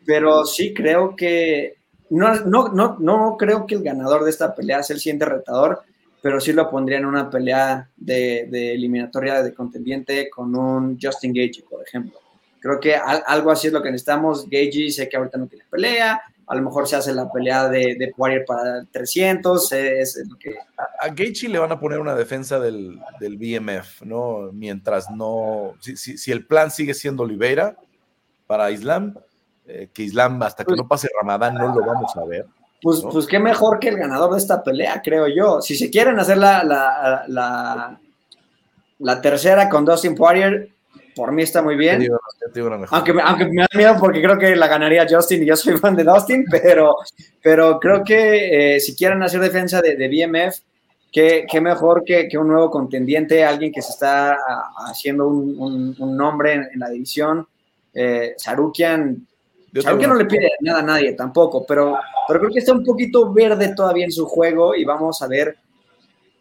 pero sí creo que, no, no, no, no creo que el ganador de esta pelea sea el siguiente retador, pero sí lo pondría en una pelea de, de eliminatoria de contendiente con un Justin Gage, por ejemplo. Creo que algo así es lo que necesitamos. Gage sé que ahorita no tiene pelea, a lo mejor se hace la pelea de, de Poirier para 300, es, lo que... A, Gaethje le van a poner una defensa del, del BMF, ¿no? Mientras no... Si, si, el plan sigue siendo Oliveira para Islam, eh, que Islam hasta que pues no pase Ramadán no lo vamos a ver. Pues, pues qué mejor que el ganador de esta pelea, creo yo. Si se quieren hacer la, la, la, la tercera con Dustin Poirier, por mí está muy bien. aunque, me, aunque me da miedo porque creo que la ganaría Justin y yo soy fan de Dustin, pero, pero creo que eh, si quieren hacer defensa de, de BMF, qué, qué mejor que, que, un nuevo contendiente, alguien que se está haciendo un, un, nombre en, la división. Eh, Sarukian, Sarukian no le pide nada a nadie tampoco, pero, pero creo que está un poquito verde todavía en su juego y vamos a ver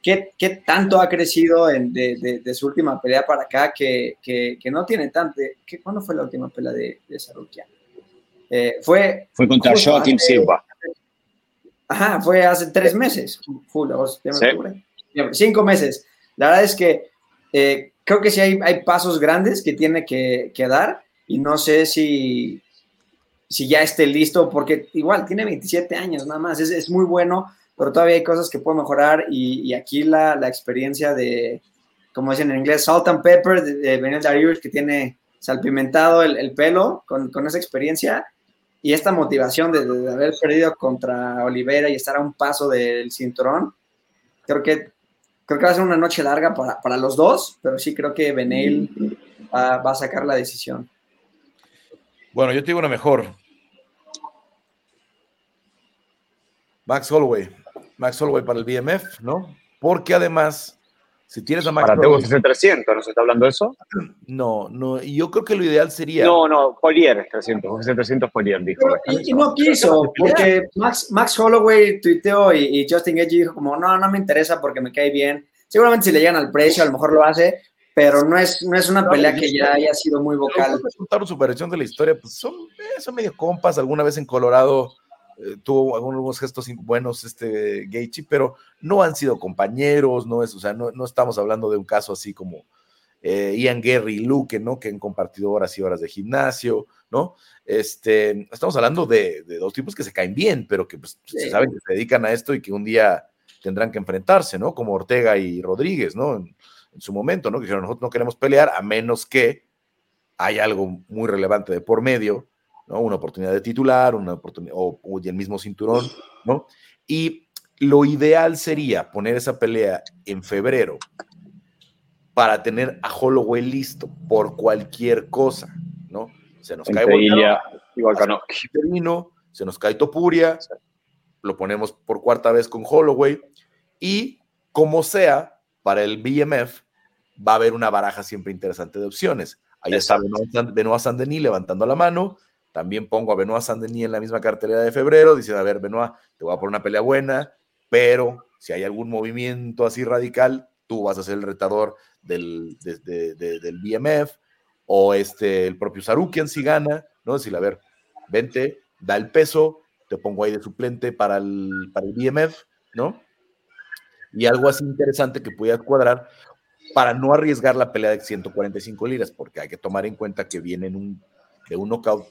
¿Qué, tanto ha crecido de, su última pelea para acá que, no tiene tanto? ¿qué, ¿Cuándo fue la última pelea de, de Sarukian? Eh, fue, fue contra Joaquín Silva. Ajá, fue hace tres meses. Cinco meses. La verdad es que eh, creo que sí hay, hay, pasos grandes que tiene que, dar y no sé si, si ya esté listo, porque igual tiene 27 años nada más, es, es muy bueno pero todavía hay cosas que puedo mejorar y, aquí la, la, experiencia de, como dicen en inglés, salt and pepper de, de Benel Darius, que tiene salpimentado el, el pelo con, con, esa experiencia y esta motivación de, haber perdido contra Olivera y estar a un paso del cinturón, creo que creo que va a ser una noche larga para, los dos, pero sí creo que Beneil va, va, a sacar la decisión. Bueno, yo te digo una mejor. Max Holloway. Max Holloway para el BMF, ¿no? Porque además si tienes a Max Para Holloway, 300, ¿no se está hablando de eso? No, no, y yo creo que lo ideal sería. No, no, Polier es 300, UFC 300 Polier, dijo. y, no quiso, porque Max, Max Holloway tuiteó y, Justin Edge dijo, como, no, no me interesa porque me cae bien. Seguramente si le llegan al precio, a lo mejor lo hace, pero no es, no es una pelea que ya haya sido muy vocal. Contaron su versión de la historia, pues son, eh, son medio compas, alguna vez en Colorado eh, tuvo algunos gestos buenos este Gaethje, pero no han sido compañeros, no es, o sea, no, no estamos hablando de un caso así como eh, Ian Gary y Luke, ¿no? Que han compartido horas y horas de gimnasio, ¿no? Este, estamos hablando de, dos tipos que se caen bien, pero que pues, se saben que se dedican a esto y que un día tendrán que enfrentarse, ¿no? Como Ortega y Rodríguez, ¿no? En, en su momento, ¿no? Que dijeron, nosotros no queremos pelear a menos que hay algo muy relevante de por medio ¿no? Una oportunidad de titular, una oportunidad, o, el mismo cinturón, ¿no? Y lo ideal sería poner esa pelea en febrero para tener a Holloway listo por cualquier cosa, ¿no? Se nos cae termino, se nos cae Topuria, lo ponemos por cuarta vez con Holloway y como sea, para el BMF va a haber una baraja siempre interesante de opciones. Ahí está Benoit Saint-Denis levantando la mano, también pongo a Benoit Saint-Denis en la misma cartelera de febrero, diciendo, a ver, Benoit, te voy a poner una pelea buena, pero si hay algún movimiento así radical, tú vas a ser el retador del, del BMF, o este, el propio Sarukian si gana, ¿no? Decir, a ver, vente, da el peso, te pongo ahí de suplente para el, para el BMF, ¿no? Y algo así interesante que puedas cuadrar para no arriesgar la pelea de 145 liras, porque hay que tomar en cuenta que viene un, de un knockout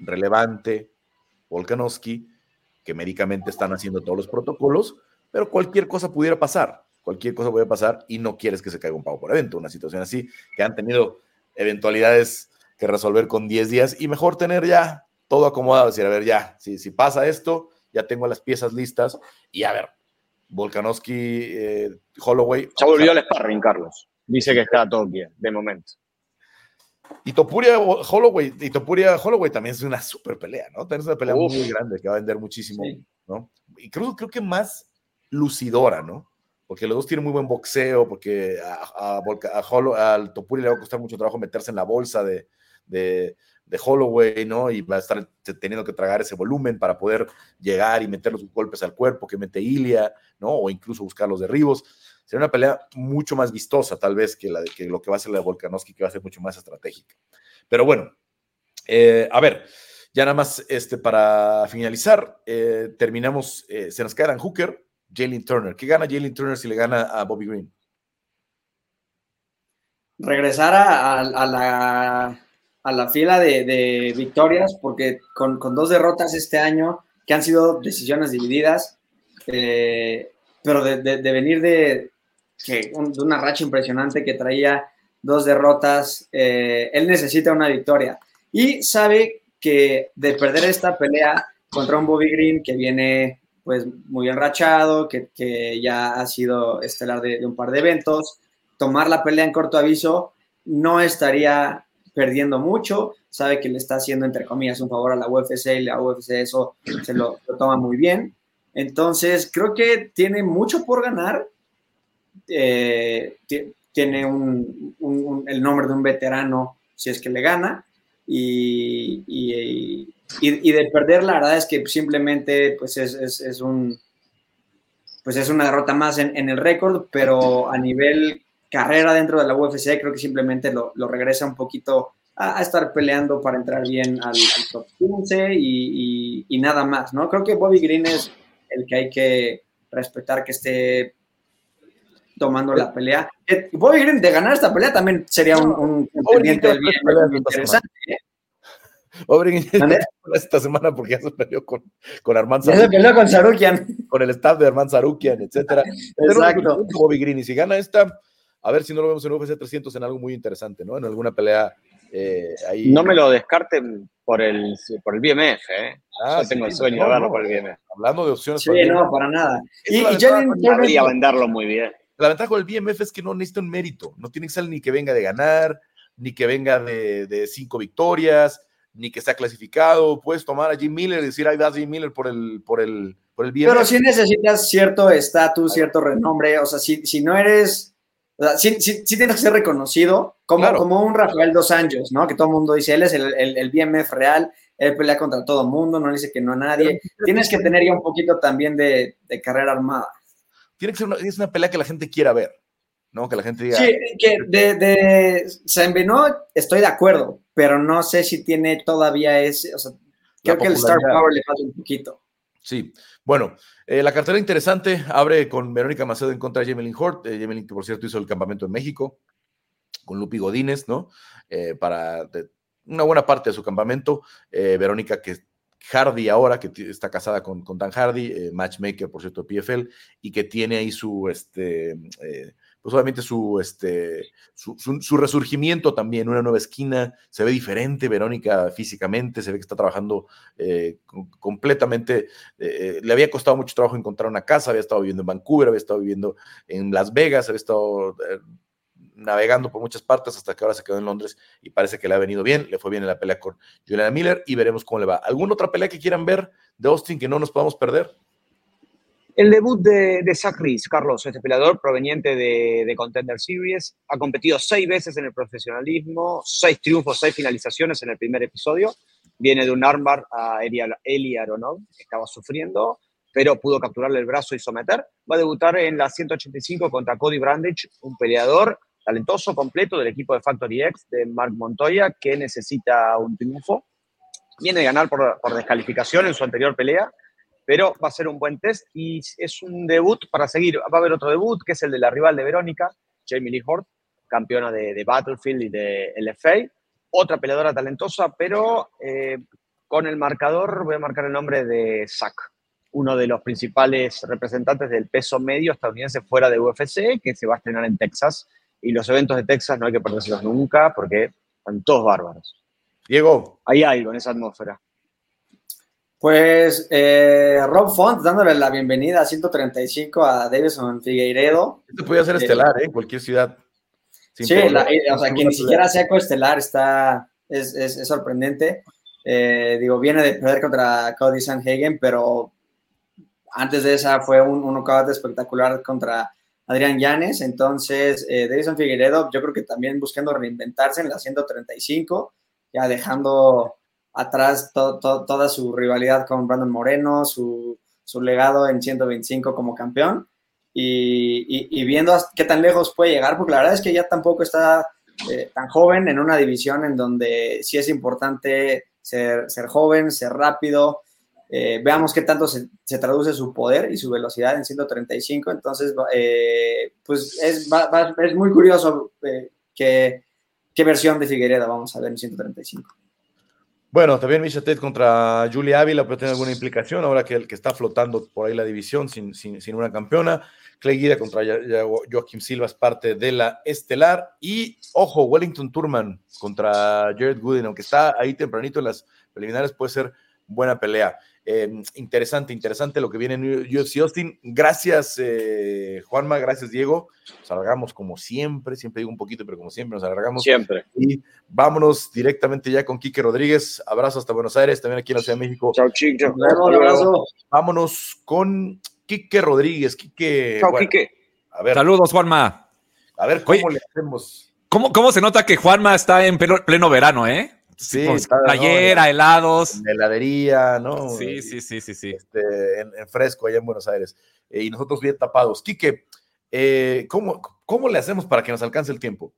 relevante, Volkanovski, que médicamente están haciendo todos los protocolos, pero cualquier cosa pudiera pasar, cualquier cosa puede pasar y no quieres que se caiga un pago por evento, una situación así, que han tenido eventualidades que resolver con 10 días y mejor tener ya todo acomodado, decir, a ver, ya, si, si pasa esto, ya tengo las piezas listas y a ver, Volkanovski, eh, Holloway. Ya volvió al sparring, Carlos. Dice que está todo bien, de momento. Y Topuria Holloway, y Topuria Holloway también es una super pelea, ¿no? También es una pelea muy grande que va a vender muchísimo, ¿no? Y creo, creo que más lucidora, ¿no? Porque los dos tienen muy buen boxeo, porque a, a, al Topuria le va a costar mucho trabajo meterse en la bolsa de, de, de, Holloway, ¿no? Y va a estar teniendo que tragar ese volumen para poder llegar y meter los golpes al cuerpo que mete Ilia, ¿no? O incluso buscar los derribos sería una pelea mucho más vistosa, tal vez, que, la de, lo que va a ser la de Volkanovski, que va a ser mucho más estratégica. Pero bueno, eh, a ver, ya nada más este, para finalizar, eh, terminamos, eh, se nos quedan Hooker, Jalen Turner. ¿Qué gana Jalen Turner si le gana a Bobby Green? Regresar a la, fila de, victorias, porque con, dos derrotas este año, que han sido decisiones divididas, pero de, venir de, que de una racha impresionante que traía dos derrotas, eh, él necesita una victoria y sabe que de perder esta pelea contra un Bobby Green que viene pues muy enrachado, que, que ya ha sido estelar de, un par de eventos, tomar la pelea en corto aviso no estaría perdiendo mucho, sabe que le está haciendo entre comillas un favor a la UFC y la UFC eso se lo, lo toma muy bien. Entonces creo que tiene mucho por ganar eh, tiene el nombre de un veterano si es que le gana. Y, y, de perder, la verdad es que simplemente pues es, un pues es una derrota más en, el récord, pero a nivel carrera dentro de la UFC creo que simplemente lo, regresa un poquito a, estar peleando para entrar bien al, top 15 y, y, nada más, ¿no? Creo que Bobby Green es el que hay que respetar que esté tomando la pelea. Bobby Green de ganar esta pelea también sería un, un contendiente del bien interesante. ¿eh? Bobby Green esta semana porque ya se peleó con, con Armand Sarukian. Ya se peleó con Sarukian. Con el staff de Armand Sarukian, etcétera. Exacto. Bobby Green, y si gana esta, a ver si no lo vemos en UFC 300 en algo muy interesante, ¿no? En alguna pelea eh, ahí. No me lo descarten por el, por el BMF, ¿eh? Ah, Yo tengo el sueño de verlo por el BMF. Hablando de opciones. Sí, no, para nada. Y, y Jalen Turner. venderlo muy bien. La ventaja del BMF es que no necesita un mérito, no tiene que ser ni que venga de ganar, ni que venga de, cinco victorias, ni que sea clasificado. Puedes tomar a Jim Miller y decir, ahí vas Jim Miller por el, por el, por el BMF. Pero si necesitas cierto estatus, cierto renombre, o sea, si, si no eres, o sea, sí, tienes que ser reconocido, como, como un Rafael Dos Anjos, ¿no? Que todo el mundo dice, él es el, el, el BMF real, él pelea contra todo el mundo, no dice que no a nadie. Tienes que tener ya un poquito también de, de carrera armada. Tiene que ser una, es una pelea que la gente quiera ver. ¿no? Que la gente diga. Sí, que de, de estoy de acuerdo, pero no sé si tiene todavía ese. O sea, creo que el Star Power le falta un poquito. Sí, bueno, eh, la cartera interesante abre con Verónica Macedo en contra de Jemelin Hort. Eh, que por cierto hizo el campamento en México con Lupi Godínez, ¿no? Eh, para una buena parte de su campamento. Verónica que Hardy ahora, que está casada con, con Dan Hardy, matchmaker, por cierto, de PFL, y que tiene ahí su, este, pues obviamente su, este, su, resurgimiento también, una nueva esquina, se ve diferente Verónica físicamente, se ve que está trabajando eh, completamente, eh, le había costado mucho trabajo encontrar una casa, había estado viviendo en Vancouver, había estado viviendo en Las Vegas, había estado eh, navegando por muchas partes hasta que ahora se quedó en Londres y parece que le ha venido bien, le fue bien en la pelea con Juliana Miller y veremos cómo le va. ¿Alguna otra pelea que quieran ver de Austin que no nos podamos perder? El debut de, de Zach Carlos, este peleador proveniente de, Contender Series, ha competido seis veces en el profesionalismo, seis triunfos, seis finalizaciones en el primer episodio. Viene de un armbar a Eli Aronov, que estaba sufriendo, pero pudo capturarle el brazo y someter. Va a debutar en la 185 contra Cody Brandage, un peleador talentoso, completo del equipo de Factory X de Mark Montoya, que necesita un triunfo. Viene de ganar por, por descalificación en su anterior pelea pero va a ser un buen test y es un debut para seguir. Va a haber otro debut, que es el de la rival de Verónica, Jamie Lee Hort, campeona de, Battlefield y de LFA. Otra peleadora talentosa, pero eh, con el marcador voy a marcar el nombre de Zack, uno de los principales representantes del peso medio estadounidense fuera de UFC, que se va a estrenar en Texas. Y los eventos de Texas no hay que perdérselos nunca porque están todos bárbaros. Diego. Hay algo en esa atmósfera. Pues eh, Rob Font dándole la bienvenida a 135 a Davison Figueiredo. Esto podría ser estelar, ¿eh? En cualquier ciudad. sí, eh, o sea, que ni siquiera sea coestelar está, es, es, sorprendente. Eh, digo, viene de perder contra Cody Sanhagen, pero antes de esa fue un, un knockout espectacular contra Adrián Llanes. Entonces, eh, Davison Figueiredo, yo creo que también buscando reinventarse en la 135, ya dejando atrás toda su rivalidad con Brandon Moreno, su, legado en 125 como campeón y, viendo qué tan lejos puede llegar, porque la verdad es que ya tampoco está eh, tan joven en una división en donde sí es importante ser, ser joven, ser rápido. Eh, veamos qué tanto se, traduce su poder y su velocidad en 135. Entonces, eh, pues es, es, muy curioso qué, qué versión de Figueredo vamos a ver en 135. Bueno, también Misha Ted contra Julia Ávila puede tener alguna implicación ahora que el que está flotando por ahí la división sin, sin, sin una campeona. Clay Guida contra Joaquim Silva es parte de la estelar. Y ojo, Wellington Turman contra Jared Gooden, aunque está ahí tempranito en las preliminares, puede ser buena pelea. Em, interesante, interesante lo que viene en UFC Austin. Gracias, eh, Juanma, gracias, Diego. Nos alargamos como siempre, siempre digo un poquito, pero como siempre nos alargamos. Siempre. Y vámonos directamente ya con Quique Rodríguez. Abrazo hasta Buenos Aires, también aquí en la Ciudad de México. Chao, Chico. Vámonos con Quique Rodríguez. Quique. Chao, Quique. A ver. Saludos, Juanma. A ver cómo le hacemos. ¿Cómo, ¿Cómo se nota que Juanma está en pleno verano, eh? Sí, playera, helados. En heladería, ¿no? Sí, sí, sí, sí, sí. Este, en, fresco allá en Buenos Aires. Eh, y nosotros bien tapados. Quique, eh, ¿cómo, ¿cómo, le hacemos para que nos alcance el tiempo?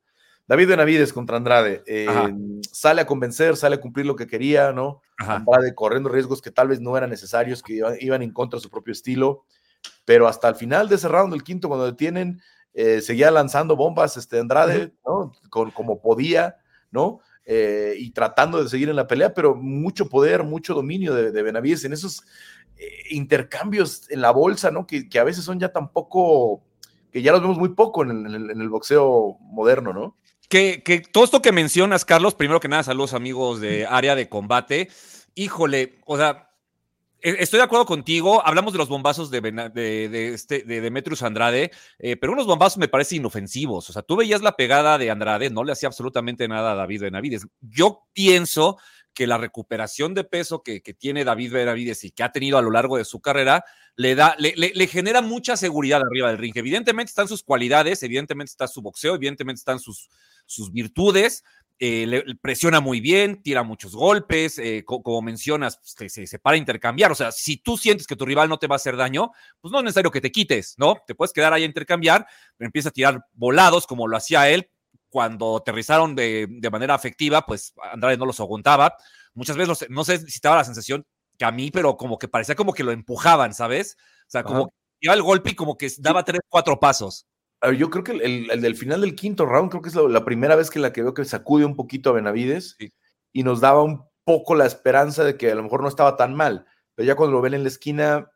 David Benavides contra Andrade. Eh, sale a convencer, sale a cumplir lo que quería, ¿no? Andrade corriendo riesgos que tal vez no eran necesarios, que iban, en contra de su propio estilo. Pero hasta el final de ese round, el quinto, cuando detienen, seguía lanzando bombas este, Andrade, ¿no? Con, como podía, ¿no? Eh, y tratando de seguir en la pelea, pero mucho poder, mucho dominio de, Benavides en esos eh, intercambios en la bolsa, ¿no? Que, a veces son ya tan poco, que ya los vemos muy poco en el, boxeo moderno, ¿no? Que, que, todo esto que mencionas, Carlos, primero que nada, saludos amigos de área de combate. Híjole, o sea, estoy de acuerdo contigo. Hablamos de los bombazos de, este, de Demetrius Andrade, eh, pero unos bombazos me parecen inofensivos. O sea, tú veías la pegada de Andrade, no le hacía absolutamente nada a David Benavides. Yo pienso que la recuperación de peso que, tiene David Benavides y que ha tenido a lo largo de su carrera le da, le, genera mucha seguridad arriba del ring. Evidentemente están sus cualidades, evidentemente está su boxeo, evidentemente están sus virtudes, eh, le, presiona muy bien, tira muchos golpes, eh, como mencionas, pues, se, para intercambiar. O sea, si tú sientes que tu rival no te va a hacer daño, pues no es necesario que te quites, ¿no? Te puedes quedar ahí a intercambiar, pero empieza a tirar volados como lo hacía él. Cuando aterrizaron de, de manera afectiva, pues Andrade no los aguantaba. Muchas veces, no sé si te daba la sensación que a mí, pero como que parecía como que lo empujaban, ¿sabes? O sea, como que iba el golpe y como que daba tres, cuatro pasos yo creo que el, del final del quinto round, creo que es la, primera vez que la que veo que sacude un poquito a Benavides y nos daba un poco la esperanza de que a lo mejor no estaba tan mal. Pero ya cuando lo ven en la esquina,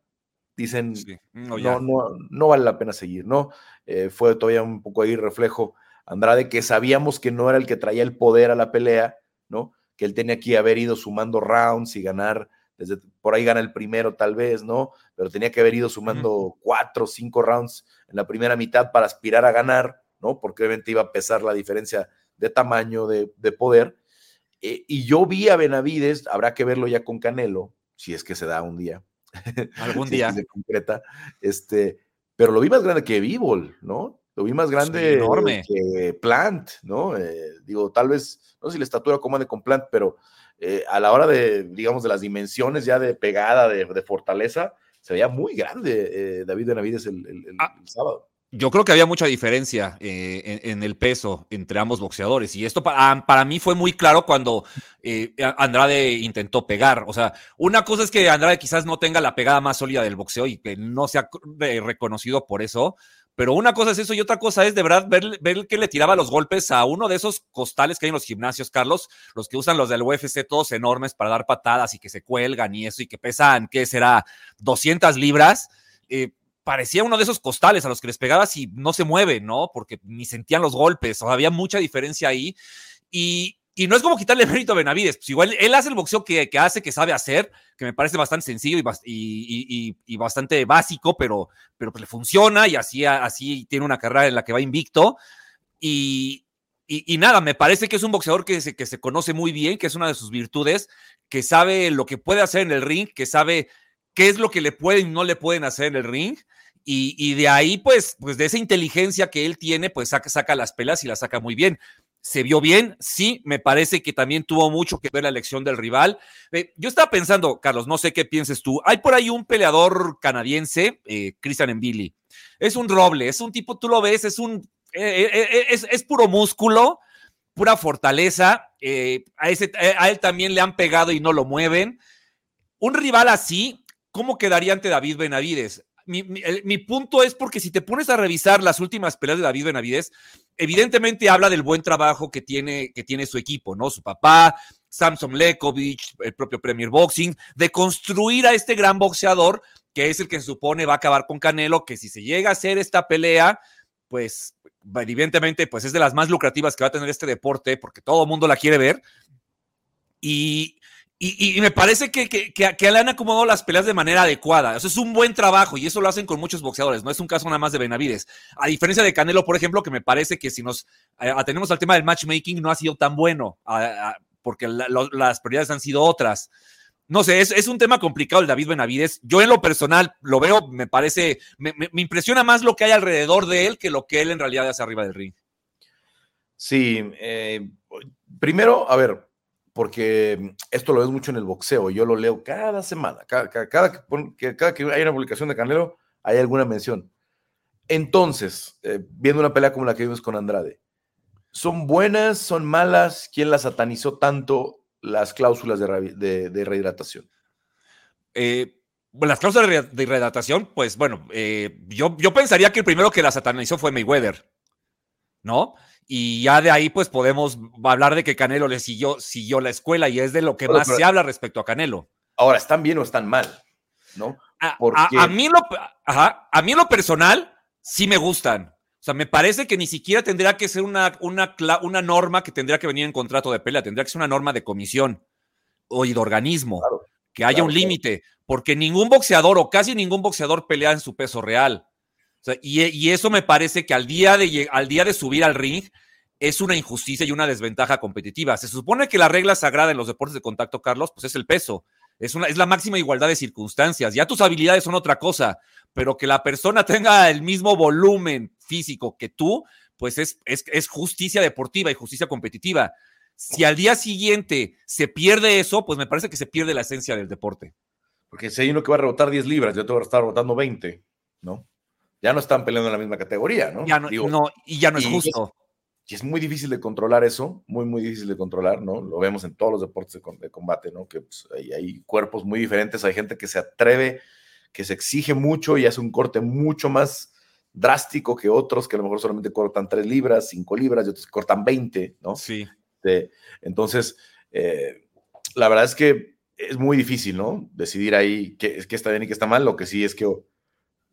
dicen, no, no, no, vale la pena seguir, ¿no? Eh, fue todavía un poco ahí reflejo Andrade, que sabíamos que no era el que traía el poder a la pelea, ¿no? Que él tenía que haber ido sumando rounds y ganar desde por ahí gana el primero tal vez, ¿no? Pero tenía que haber ido sumando cuatro o cinco rounds en la primera mitad para aspirar a ganar, ¿no? Porque obviamente iba a pesar la diferencia de tamaño, de, poder. Eh, y yo vi a Benavides, habrá que verlo ya con Canelo, si es que se da un día. Algún día. se concreta, este, pero lo vi más grande que Vivol, ¿no? Lo vi más grande enorme. que Plant, ¿no? Eh, digo, tal vez, no sé si la estatura comande con Plant, pero eh, a la hora de, digamos, de las dimensiones ya de pegada, de, fortaleza, se veía muy grande eh, David Benavides el, ah, el, sábado. Yo creo que había mucha diferencia eh, en, el peso entre ambos boxeadores y esto para, para mí fue muy claro cuando Andrade intentó pegar. O sea, una cosa es que Andrade quizás no tenga la pegada más sólida del boxeo y que no sea reconocido por eso, pero una cosa es eso y otra cosa es de verdad ver, ver, que le tiraba los golpes a uno de esos costales que hay en los gimnasios, Carlos, los que usan los del UFC, todos enormes para dar patadas y que se cuelgan y eso y que pesan, ¿qué será? 200 libras. Eh, parecía uno de esos costales a los que les pegabas y no se mueven, ¿no? Porque ni sentían los golpes, o había mucha diferencia ahí. Y, y no es como quitarle mérito a Benavides, pues igual él hace el boxeo que, que hace, que sabe hacer, que me parece bastante sencillo y, y, bastante básico, pero, pero pues le funciona y así, así tiene una carrera en la que va invicto. Y, nada, me parece que es un boxeador que se, que se conoce muy bien, que es una de sus virtudes, que sabe lo que puede hacer en el ring, que sabe qué es lo que le pueden y no le pueden hacer en el ring. Y, de ahí, pues, pues de esa inteligencia que él tiene, pues saca, saca las pelas y las saca muy bien se vio bien, sí, me parece que también tuvo mucho que ver la elección del rival. Eh, yo estaba pensando, Carlos, no sé qué pienses tú, hay por ahí un peleador canadiense, eh, Christian Mbili, es un roble, es un tipo, tú lo ves, es un, eh, es, puro músculo, pura fortaleza, a, ese, a él también le han pegado y no lo mueven. Un rival así, ¿cómo quedaría ante David Benavides? Mi, punto es porque si te pones a revisar las últimas peleas de David Benavides, evidentemente habla del buen trabajo que tiene, que tiene su equipo, ¿no? Su papá, Samson Lekovic, el propio Premier Boxing, de construir a este gran boxeador que es el que se supone va a acabar con Canelo, que si se llega a hacer esta pelea, pues evidentemente pues es de las más lucrativas que va a tener este deporte porque todo el mundo la quiere ver. Y, y, me parece que, que, que, le han acomodado las peleas de manera adecuada. Eso es un buen trabajo y eso lo hacen con muchos boxeadores. No es un caso nada más de Benavides. A diferencia de Canelo, por ejemplo, que me parece que si nos eh, atenemos al tema del matchmaking, no ha sido tan bueno porque las prioridades han sido otras. No sé, es, es, un tema complicado el David Benavides. Yo en lo personal lo veo, me parece, me, impresiona más lo que hay alrededor de él que lo que él en realidad hace arriba del ring. Sí, eh, primero, a ver, porque esto lo ves mucho en el boxeo, yo lo leo cada semana, cada, cada, que, cada que hay una publicación de Canelo, hay alguna mención. Entonces, eh, viendo una pelea como la que vimos con Andrade, ¿son buenas, son malas? ¿Quién las satanizó tanto las cláusulas de, de, rehidratación? Eh, las cláusulas de rehidratación, pues bueno, eh, yo, yo pensaría que el primero que las satanizó fue Mayweather, ¿no? Y ya de ahí pues podemos hablar de que Canelo le siguió, siguió la escuela y es de lo que más se habla respecto a Canelo. Ahora, ¿están bien o están mal? ¿No? A, mí lo, a mí lo personal sí me gustan. O sea, me parece que ni siquiera tendría que ser una, una, una norma que tendría que venir en contrato de pelea, tendría que ser una norma de comisión o de organismo. que haya un límite, porque ningún boxeador o casi ningún boxeador pelea en su peso real. Y, eso me parece que al día, de, al día de subir al ring es una injusticia y una desventaja competitiva. Se supone que la regla sagrada en los deportes de contacto, Carlos, pues es el peso. Es, es la máxima igualdad de circunstancias. Ya tus habilidades son otra cosa, pero que la persona tenga el mismo volumen físico que tú, pues es, es, justicia deportiva y justicia competitiva. Si al día siguiente se pierde eso, pues me parece que se pierde la esencia del deporte. Porque si hay uno que va a rebotar 10 libras, yo te voy a estar rebotando 20, ¿no? Ya no están peleando en la misma categoría, ¿no? Ya no, y ya no es justo. Y es muy difícil de controlar eso, muy, muy difícil de controlar, ¿no? Lo vemos en todos los deportes de, combate, ¿no? Que pues, hay, cuerpos muy diferentes, hay gente que se atreve, que se exige mucho y hace un corte mucho más drástico que otros, que a lo mejor solamente cortan 3 libras, 5 libras, y otros cortan 20, ¿no? Sí. entonces, eh, la verdad es que es muy difícil, ¿no? Decidir ahí qué, qué está bien y qué está mal. Lo que sí es que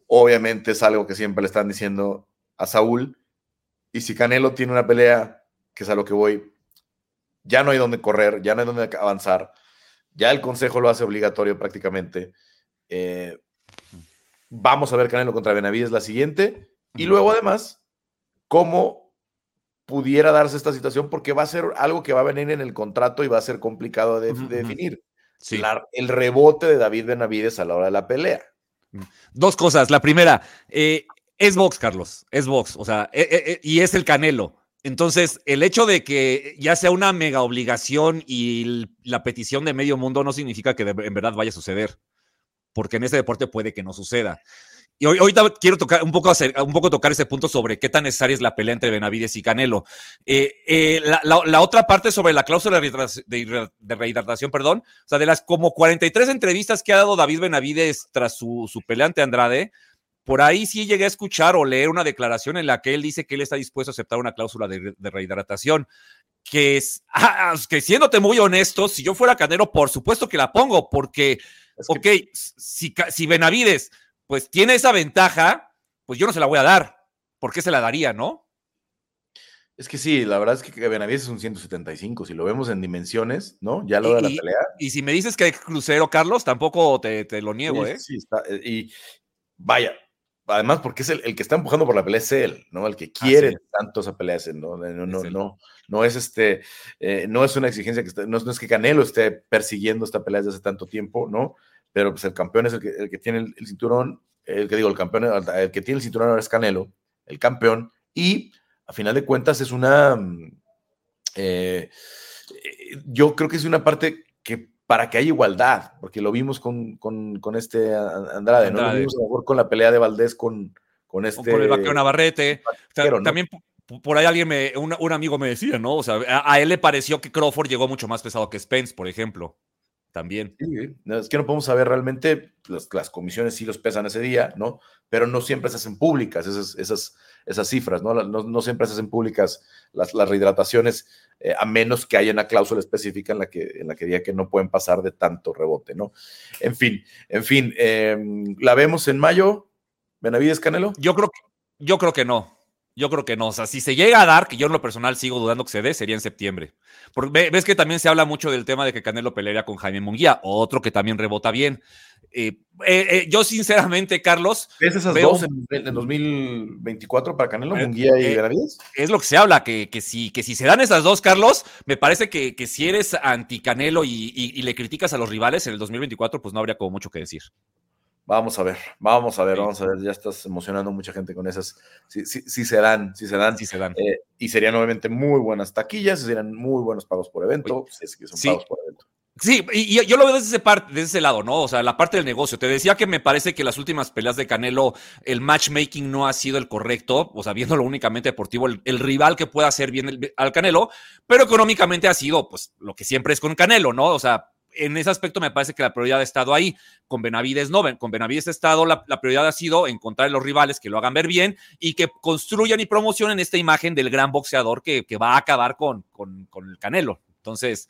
obviamente es algo que siempre le están diciendo a Saúl, y si Canelo tiene una pelea, que es a lo que voy, ya no hay donde correr, ya no hay donde avanzar, ya el consejo lo hace obligatorio prácticamente. Eh, vamos a ver Canelo contra Benavides la siguiente. Y luego además, cómo pudiera darse esta situación, porque va a ser algo que va a venir en el contrato y va a ser complicado de, definir. el rebote de David Benavides a la hora de la pelea. Dos cosas. La primera, eh, es box, Carlos, es box, o sea, e, e, e, y es el canelo. Entonces, el hecho de que ya sea una mega obligación y la petición de medio mundo no significa que en verdad vaya a suceder, porque en este deporte puede que no suceda. Y hoy, ahorita quiero tocar un poco, un poco tocar ese punto sobre qué tan necesaria es la pelea entre Benavides y Canelo. Eh, eh, la, otra parte sobre la cláusula de, rehidratación, perdón, o sea, de las como 43 entrevistas que ha dado David Benavides tras su, su pelea ante Andrade, por ahí sí llegué a escuchar o leer una declaración en la que él dice que él está dispuesto a aceptar una cláusula de, rehidratación. Que, es, ah, que siéndote muy honesto, si yo fuera Canero, por supuesto que la pongo, porque, ok, si, si Benavides pues tiene esa ventaja, pues yo no se la voy a dar. ¿Por qué se la daría, no? Es que sí, la verdad es que Benavides es un 175, si lo vemos en dimensiones, ¿no? Ya lo de la pelea. Y si me dices que hay crucero, Carlos, tampoco te, lo niego, ¿eh? Sí, está. Y vaya, además porque es el, que está empujando por la pelea es él, ¿no? El que quiere tanto esa pelea es él, ¿no? No, no, no, no, es este, eh, no es una exigencia que no, es que Canelo esté persiguiendo esta pelea desde hace tanto tiempo, ¿no? Pero pues el campeón es el que, el que tiene el, cinturón, el que digo, el campeón, el que tiene el cinturón ahora es Canelo, el campeón, y a final de cuentas es una, mm, eh, yo creo que es una parte que para que haya igualdad, porque lo vimos con, con, con este Andrade, ¿no? Lo vimos a lo mejor con la pelea de Valdés con, con este. Con el vaquero Navarrete. También por ahí alguien me, un, un, amigo me decía, ¿no? O sea, a, él le pareció que Crawford llegó mucho más pesado que Spence, por ejemplo. También. Sí, es que no podemos saber realmente, las, las, comisiones sí los pesan ese día, ¿no? Pero no siempre se hacen públicas esas, esas, esas cifras, ¿no? No, no siempre se hacen públicas las, las rehidrataciones eh, a menos que haya una cláusula específica en la que, en la que diga que no pueden pasar de tanto rebote, ¿no? En fin, en fin, em, ¿la vemos en mayo, Benavides Canelo? Yo creo que, yo creo que no. Yo creo que no. O sea, si se llega a dar, que yo en lo personal sigo dudando que se dé, sería en septiembre. Porque ves que también se habla mucho del tema de que Canelo pelearía con Jaime Munguía, otro que también rebota bien. Eh, eh, eh, yo, sinceramente, Carlos. ¿Ves esas dos en, 2024 para Canelo, Munguía y Benavides? Es lo que se habla, que, que, si, que si se dan esas dos, Carlos, me parece que, que si eres anti-Canelo y, y, le criticas a los rivales en el 2024, pues no habría como mucho que decir. Vamos a ver, vamos a ver, vamos a ver. Ya estás emocionando mucha gente con esas. Si, se dan, si se dan. Sí se dan. Eh, y serían obviamente muy buenas taquillas, serían muy buenos pagos por evento. es que son sí. pagos por evento. Sí, y yo lo veo desde ese, parte, desde ese lado, ¿no? O sea, la parte del negocio. Te decía que me parece que las últimas peleas de Canelo, el matchmaking no ha sido el correcto, o sea, viéndolo únicamente deportivo, el, rival que pueda hacer bien al Canelo, pero económicamente ha sido, pues, lo que siempre es con Canelo, ¿no? O sea, en ese aspecto me parece que la prioridad ha estado ahí. Con Benavides no, con Benavides ha estado, la, prioridad ha sido encontrar a los rivales que lo hagan ver bien y que construyan y promocionen esta imagen del gran boxeador que, va a acabar con, con, el Canelo. Entonces,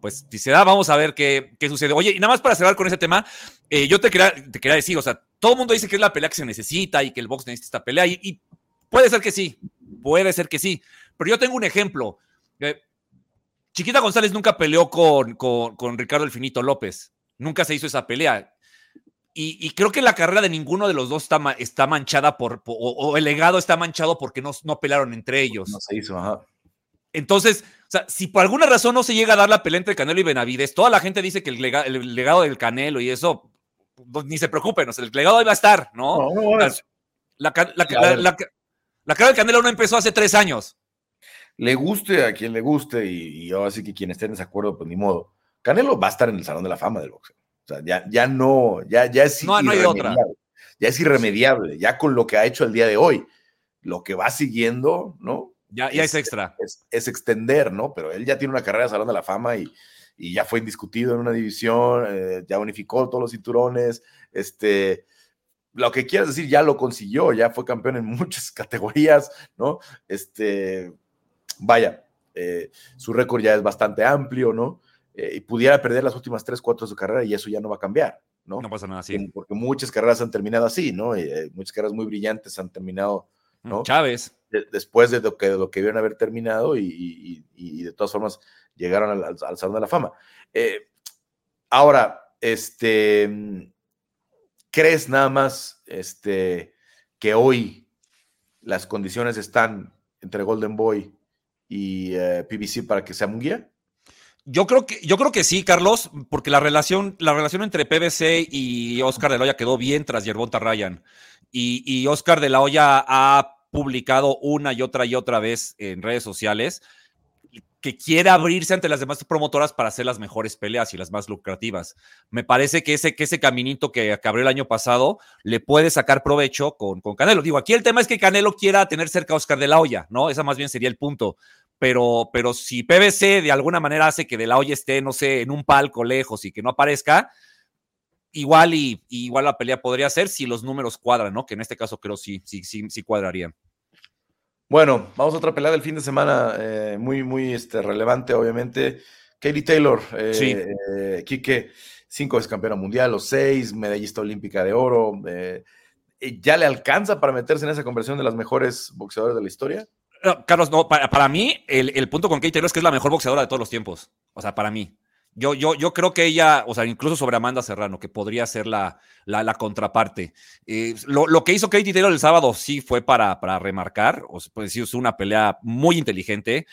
pues si se da, vamos a ver qué, qué sucede. Oye, y nada más para cerrar con ese tema, eh, yo te quería, te quería decir, o sea, todo el mundo dice que es la pelea que se necesita y que el box necesita esta pelea y, puede ser que sí, puede ser que sí, pero yo tengo un ejemplo. Eh, Chiquita González nunca peleó con, con, Ricardo El Finito López. Nunca se hizo esa pelea. Y, creo que la carrera de ninguno de los dos está, está manchada por, o, el legado está manchado porque no, no pelearon entre ellos. No se hizo, ajá. Entonces, o sea, si por alguna razón no se llega a dar la pelea entre Canelo y Benavides, toda la gente dice que el, legado del Canelo y eso, pues, ni se preocupen, o sea, el legado ahí va a estar, ¿no? la, carrera del Canelo no empezó hace tres años. Le guste a quien le guste y, y ahora sí que quien esté en desacuerdo, pues ni modo. Canelo va a estar en el Salón de la Fama del boxeo. O sea, ya, ya no, ya, ya es no, no hay otra. Ya es irremediable, ya con lo que ha hecho el día de hoy. Lo que va siguiendo, ¿no? Ya, ya es, extra. Es, extender, ¿no? Pero él ya tiene una carrera de Salón de la Fama y, y ya fue indiscutido en una división, eh, ya unificó todos los cinturones, este, lo que quieras decir, ya lo consiguió, ya fue campeón en muchas categorías, ¿no? Este, vaya, eh, su récord ya es bastante amplio, ¿no? Eh, y pudiera perder las últimas tres, cuatro de su carrera y eso ya no va a cambiar, ¿no? No pasa nada así. Porque muchas carreras han terminado así, ¿no? muchas carreras muy brillantes han terminado, ¿no? Chávez después de lo que, lo que vieron haber terminado y, de todas formas llegaron al, Salón de la Fama. Eh, ahora, este, ¿crees nada más este, que hoy las condiciones están entre Golden Boy y eh, PBC para que sea Munguía? Yo creo que, yo creo que sí, Carlos, porque la relación, la relación entre PBC y Oscar de la Hoya quedó bien tras Yerbonta Ryan. Y, y Oscar de la Hoya ha publicado una y otra y otra vez en redes sociales que quiere abrirse ante las demás promotoras para hacer las mejores peleas y las más lucrativas. Me parece que ese, que ese caminito que, abrió el año pasado le puede sacar provecho con, con, Canelo. Digo, aquí el tema es que Canelo quiera tener cerca a Oscar de la Hoya, ¿no? Esa más bien sería el punto. Pero, pero si PBC de alguna manera hace que de la Hoya esté, no sé, en un palco lejos y que no aparezca, igual y, igual la pelea podría ser si los números cuadran, ¿no? Que en este caso creo sí, sí, sí, sí cuadrarían. Bueno, vamos a otra pelea del fin de semana, eh, muy, muy este, relevante, obviamente. Katie Taylor, eh, sí. Eh, Quique, cinco es campeona mundial, los seis, medallista olímpica de oro. ¿Ya le alcanza para meterse en esa conversión de las mejores boxeadoras de la historia? Carlos, no, para, mí, el, el, punto con Katie Taylor es que es la mejor boxeadora de todos los tiempos. O sea, para mí. Yo, yo, yo creo que ella, o sea, incluso sobre Amanda Serrano, que podría ser la, la, contraparte. Eh, lo, que hizo Katie Taylor el sábado sí fue para, para remarcar, o sea, pues sí, es una pelea muy inteligente.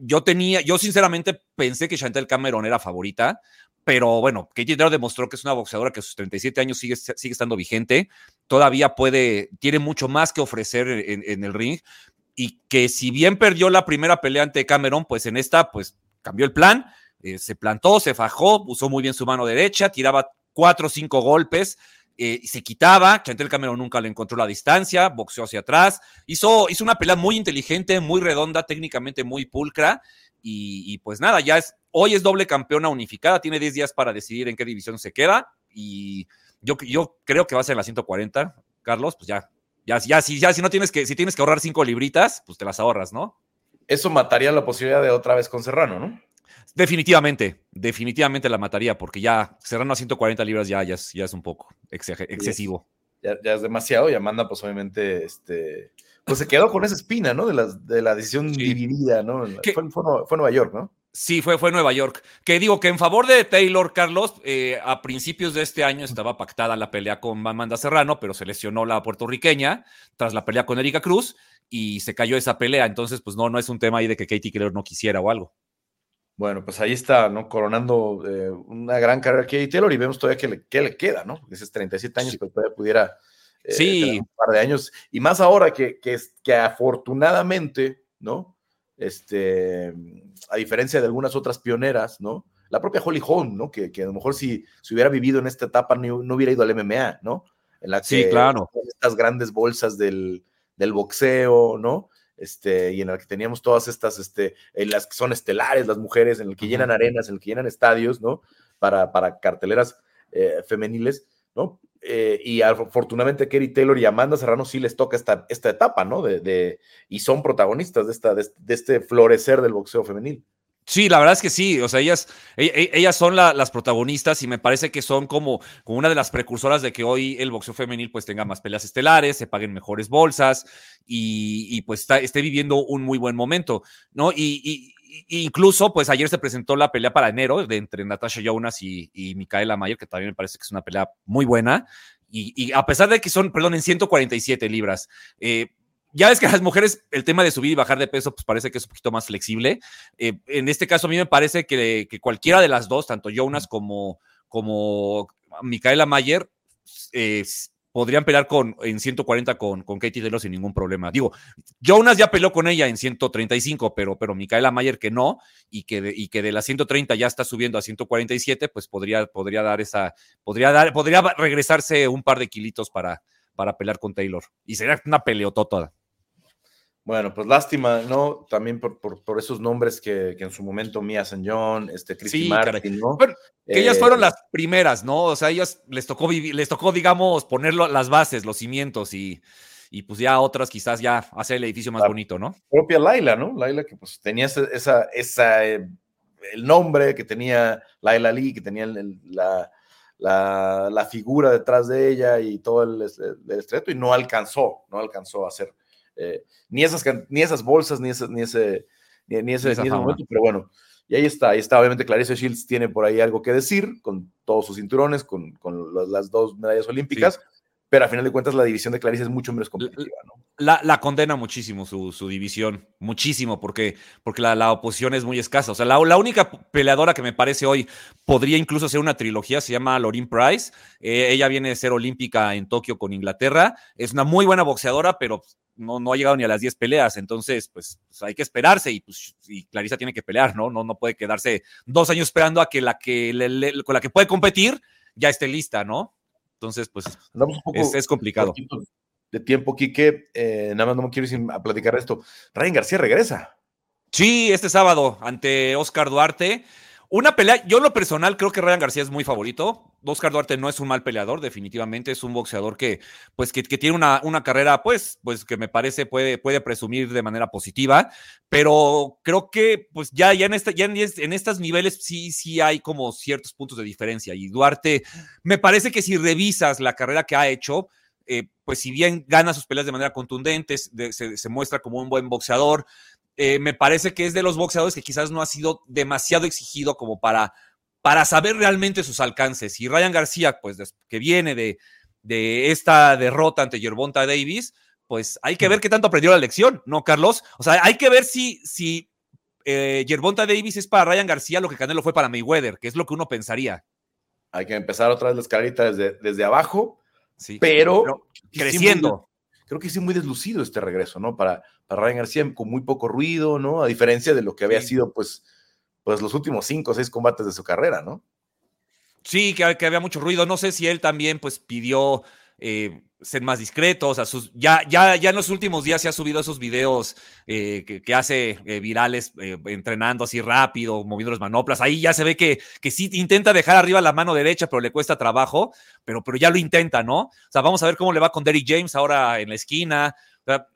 Yo tenía, yo sinceramente pensé que Chantel Cameron era favorita, pero bueno, Katie Taylor demostró que es una boxeadora que a sus 37 años sigue, sigue estando vigente, todavía puede, tiene mucho más que ofrecer en, en el ring y que si bien perdió la primera pelea ante Cameron, pues en esta, pues cambió el plan eh, se plantó, se fajó, usó muy bien su mano derecha, tiraba cuatro o cinco golpes eh, y se quitaba. Chantel Cameron nunca le encontró la distancia, boxeó hacia atrás. Hizo, hizo una pelea muy inteligente, muy redonda, técnicamente muy pulcra. Y, pues nada, ya es, hoy es doble campeona unificada, tiene 10 días para decidir en qué división se queda. Y yo, yo creo que va a ser en la 140, Carlos, pues ya, ya, ya, si, ya si no tienes que, si tienes que ahorrar cinco libritas, pues te las ahorras, ¿no? Eso mataría la posibilidad de otra vez con Serrano, ¿no? Definitivamente, definitivamente la mataría, porque ya cerrando a 140 libras ya, ya, es, un poco excesivo. Ya, es demasiado y Amanda, pues obviamente, este, pues se quedó con esa espina, ¿no? De la, de la decisión dividida, ¿no? Fue, Nueva York, ¿no? Sí, fue, fue Nueva York. Que digo que en favor de Taylor, Carlos, eh, a principios de este año estaba pactada la pelea con Amanda Serrano, pero se lesionó la puertorriqueña tras la pelea con Erika Cruz y se cayó esa pelea. Entonces, pues no, no es un tema ahí de que Katie Taylor no quisiera o algo. Bueno, pues ahí está, ¿no? Coronando eh, una gran carrera aquí Taylor y vemos todavía que le, le queda, ¿no? Porque es 37 años, pero todavía pudiera eh, sí. un par de años. Y más ahora que, que, que afortunadamente, ¿no? Este, a diferencia de algunas otras pioneras, ¿no? La propia Holly Holm, ¿no? Que, que a lo mejor si, si, hubiera vivido en esta etapa no, no, hubiera ido al MMA, ¿no? En la que sí, claro. Estas grandes bolsas del, del boxeo, ¿no? Este, y en el que teníamos todas estas, este, en las que son estelares, las mujeres, en el que llenan arenas, en el que llenan estadios, ¿no? Para, para carteleras eh, femeniles, ¿no? Eh, y afortunadamente Kerry Taylor y Amanda Serrano sí les toca esta, esta etapa, ¿no? De, y son protagonistas de, esta, de, este florecer del boxeo femenil. Sí, la verdad es que sí, o sea, ellas, e, e, ellas son las protagonistas y me parece que son como, una de las precursoras de que hoy el boxeo femenil pues tenga más peleas estelares, se paguen mejores bolsas y, pues esté viviendo un muy buen momento, ¿no? Y, incluso, pues ayer se presentó la pelea para enero de entre Natasha Jonas y, y Micaela Mayer, que también me parece que es una pelea muy buena. Y, a pesar de que son, perdón, en 147 libras, eh, ya ves que a las mujeres el tema de subir y bajar de peso, pues parece que es un poquito más flexible. Eh, en este caso, a mí me parece que, que, cualquiera de las dos, tanto Jonas como, como Micaela Mayer, eh, podrían pelear con, en 140 con, con Katie Taylor sin ningún problema. Digo, Jonas ya peleó con ella en 135, pero, pero Micaela Mayer que no, y que, de, y que de la 130 ya está subiendo a 147, pues podría, podría dar esa, podría dar, podría regresarse un par de kilitos para, para pelear con Taylor. Y sería una peleotota. Bueno, pues lástima, ¿no? También por, por, esos nombres que, que, en su momento Mia San John, este, Christy Martin, ¿no? que ellas fueron eh, las primeras, ¿no? O sea, ellas les tocó vivir, les tocó, digamos, poner las bases, los cimientos y, y pues ya otras quizás ya hacer el edificio más bonito, ¿no? Propia Laila, ¿no? Laila que pues tenía esa, esa, eh, el nombre, que tenía Laila Lee, que tenía la, la, la, figura detrás de ella y todo el, el, estreto y no alcanzó, no alcanzó a hacer eh, ni, esas, ni esas bolsas, ni, ese, ni ese, ni, ese, momento, pero bueno, y ahí está, ahí está. Obviamente Clarice Shields tiene por ahí algo que decir con todos sus cinturones, con, con las dos medallas olímpicas. Pero a final de cuentas la división de Clarice es mucho menos competitiva, ¿no? La, la condena muchísimo su, su, división, muchísimo, porque, porque la, la, oposición es muy escasa. O sea, la, la, única peleadora que me parece hoy podría incluso ser una trilogía se llama Lorin Price. Eh, ella viene de ser olímpica en Tokio con Inglaterra. Es una muy buena boxeadora, pero no, no ha llegado ni a las 10 peleas, entonces pues, pues, hay que esperarse y, pues, y Clarisa tiene que pelear, ¿no? ¿no? No puede quedarse dos años esperando a que la que con la que puede competir ya esté lista, ¿no? Entonces, pues es, complicado. De tiempo, Quique, eh, nada más no me quiero ir a platicar esto. Ryan García regresa. Sí, este sábado ante Oscar Duarte. Una pelea, yo en lo personal creo que Ryan García es muy favorito. Oscar Duarte no es un mal peleador, definitivamente es un boxeador que, pues, que, tiene una, una, carrera, pues, pues, que me parece puede, puede presumir de manera positiva, pero creo que, pues, ya, ya, en, esta, ya en, en estos niveles sí, sí hay como ciertos puntos de diferencia. Y Duarte, me parece que si revisas la carrera que ha hecho, eh, pues si bien gana sus peleas de manera contundente, se, se, muestra como un buen boxeador, eh, me parece que es de los boxeadores que quizás no ha sido demasiado exigido como para, para saber realmente sus alcances. Y Ryan García, pues que viene de, de esta derrota ante Yerbonta Davis, pues hay que ver qué tanto aprendió la lección, ¿no, Carlos? O sea, hay que ver si, si eh, Yerbonta Davis es para Ryan García lo que Canelo fue para Mayweather, que es lo que uno pensaría. Hay que empezar otra vez la escalerita desde, desde abajo, sí, pero, creciendo creo que sí muy deslucido este regreso, ¿no? Para, para Ryan García con muy poco ruido, ¿no? A diferencia de lo que había sido, pues, pues los últimos cinco o seis combates de su carrera, ¿no? Sí, que, que, había mucho ruido. No sé si él también, pues, pidió eh, ser más discretos. Ya, ya, ya en los últimos días se ha subido esos videos eh, que, hace eh, virales entrenando así rápido, moviendo los manoplas. Ahí ya se ve que, que sí intenta dejar arriba la mano derecha, pero le cuesta trabajo, pero, pero ya lo intenta, ¿no? O sea, vamos a ver cómo le va con Derrick James ahora en la esquina.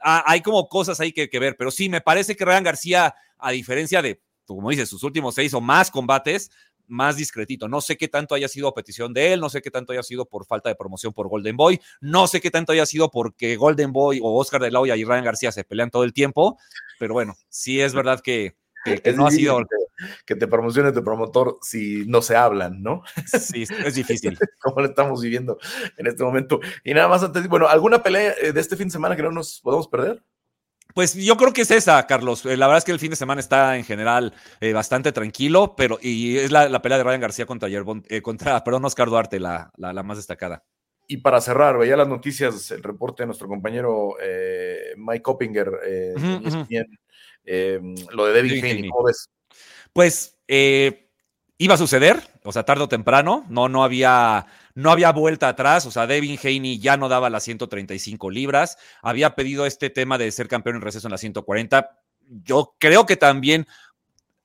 hay como cosas ahí que, que ver, pero sí, me parece que Ryan García, a diferencia de, como dices, sus últimos seis o más combates, más discretito. No sé qué tanto haya sido petición de él, no sé qué tanto haya sido por falta de promoción por Golden Boy, no sé qué tanto haya sido porque Golden Boy o Oscar de la Hoya y Ryan García se pelean todo el tiempo, pero bueno, sí es verdad que, no ha sido... Que te promocione tu promotor si no se hablan, ¿no? Sí, es difícil. Como lo estamos viviendo en este momento. Y nada más antes, bueno, ¿alguna pelea eh, de este fin de semana que no nos podemos perder? Pues yo creo que es esa, Carlos. Eh, la verdad es que el fin de semana está en general eh, bastante tranquilo, pero y es la, pelea de Ryan García contra, eh, contra perdón, Oscar Duarte, la, la, más destacada. Y para cerrar, veía las noticias, el reporte de nuestro compañero Mike Coppinger, e lo de David Haney, ¿cómo ves? Pues iba a suceder, o sea, tarde o temprano, no, no había no había vuelta atrás, o sea, Devin Haney ya no daba las 135 libras, había pedido este tema de ser campeón en receso en las 140. Yo creo que también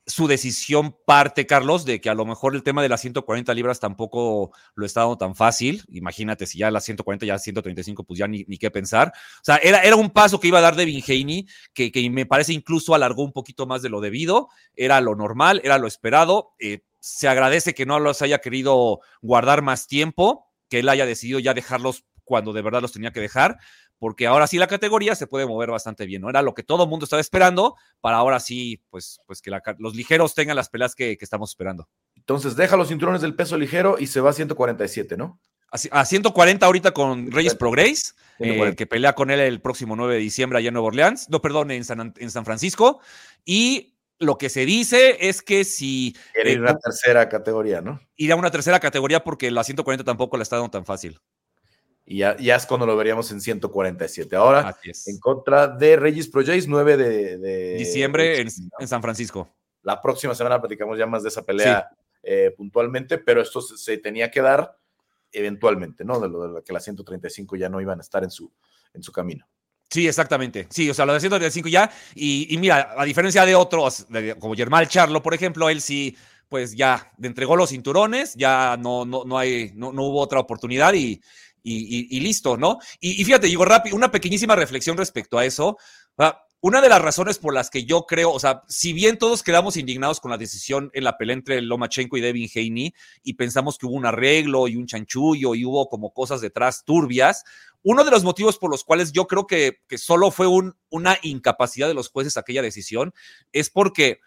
su decisión parte, Carlos, de que a lo mejor el tema de las 140 libras tampoco lo está dando tan fácil. Imagínate si ya las 140, ya 135, pues ya ni, ni qué pensar. O sea, era, era, un paso que iba a dar Devin Haney, que, que, me parece incluso alargó un poquito más de lo debido. Era lo normal, era lo esperado. Eh, se agradece que no los haya querido guardar más tiempo, que él haya decidido ya dejarlos cuando de verdad los tenía que dejar, porque ahora sí la categoría se puede mover bastante bien, ¿no? Era lo que todo el mundo estaba esperando para ahora sí, pues, pues que los ligeros tengan las peleas que, estamos esperando. Entonces deja los cinturones del peso ligero y se va a 147, ¿no? A, 140 ahorita con Reyes Progress, eh, que pelea con él el próximo 9 de diciembre allá en Nueva Orleans, no, perdón, en San, en San Francisco. Y lo que se dice es que si... Quiere ir a una tercera categoría, ¿no? Ir a una tercera categoría porque la 140 tampoco la está dando tan fácil. Y ya, es cuando lo veríamos en 147. Ahora, en contra de Regis Pro 9 de, diciembre en, San Francisco. La próxima semana platicamos ya más de esa pelea eh, puntualmente, pero esto se, tenía que dar eventualmente, ¿no? De lo de que las 135 ya no iban a estar en su, en su camino. Sí, exactamente. Sí, o sea, lo de 135 ya. Y, mira, a diferencia de otros, como Germán Charlo, por ejemplo, él sí, pues ya entregó los cinturones, ya no, no, no, hay, no, no hubo otra oportunidad y, y, listo, ¿no? Y, fíjate, digo rápido, una pequeñísima reflexión respecto a eso. Una de las razones por las que yo creo, o sea, si bien todos quedamos indignados con la decisión en la pelea entre Lomachenko y Devin Haney y pensamos que hubo un arreglo y un chanchullo y hubo como cosas detrás turbias, uno de los motivos por los cuales yo creo que, que solo fue un, una incapacidad de los jueces aquella decisión es porque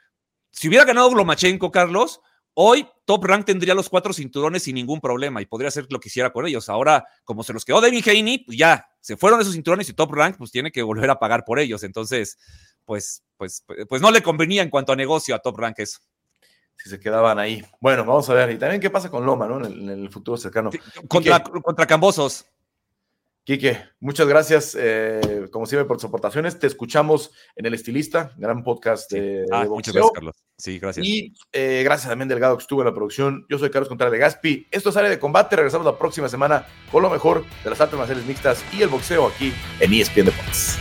si hubiera ganado Lomachenko, Carlos, hoy Top Rank tendría los cuatro cinturones sin ningún problema y podría hacer lo que hiciera con ellos. Ahora, como se los quedó Devin Haney, pues ya se fueron esos cinturones y Top Rank pues tiene que volver a pagar por ellos. Entonces, pues, pues, pues no le convenía en cuanto a negocio a Top Rank eso si se quedaban ahí. Bueno, vamos a ver. Y también qué pasa con Loma, ¿no? En el, futuro cercano. contra, contra Cambosos. Quique, muchas gracias, eh, como siempre, por tus aportaciones. Te escuchamos en El Estilista, gran podcast de, ah, Muchas gracias, Carlos. Sí, gracias. Y eh, gracias también, Delgado, que estuvo en la producción. Yo soy Carlos Contreras de Gaspi. Esto es Área de Combate. Regresamos la próxima semana con lo mejor de las artes marciales mixtas y el boxeo aquí en ESPN Deportes.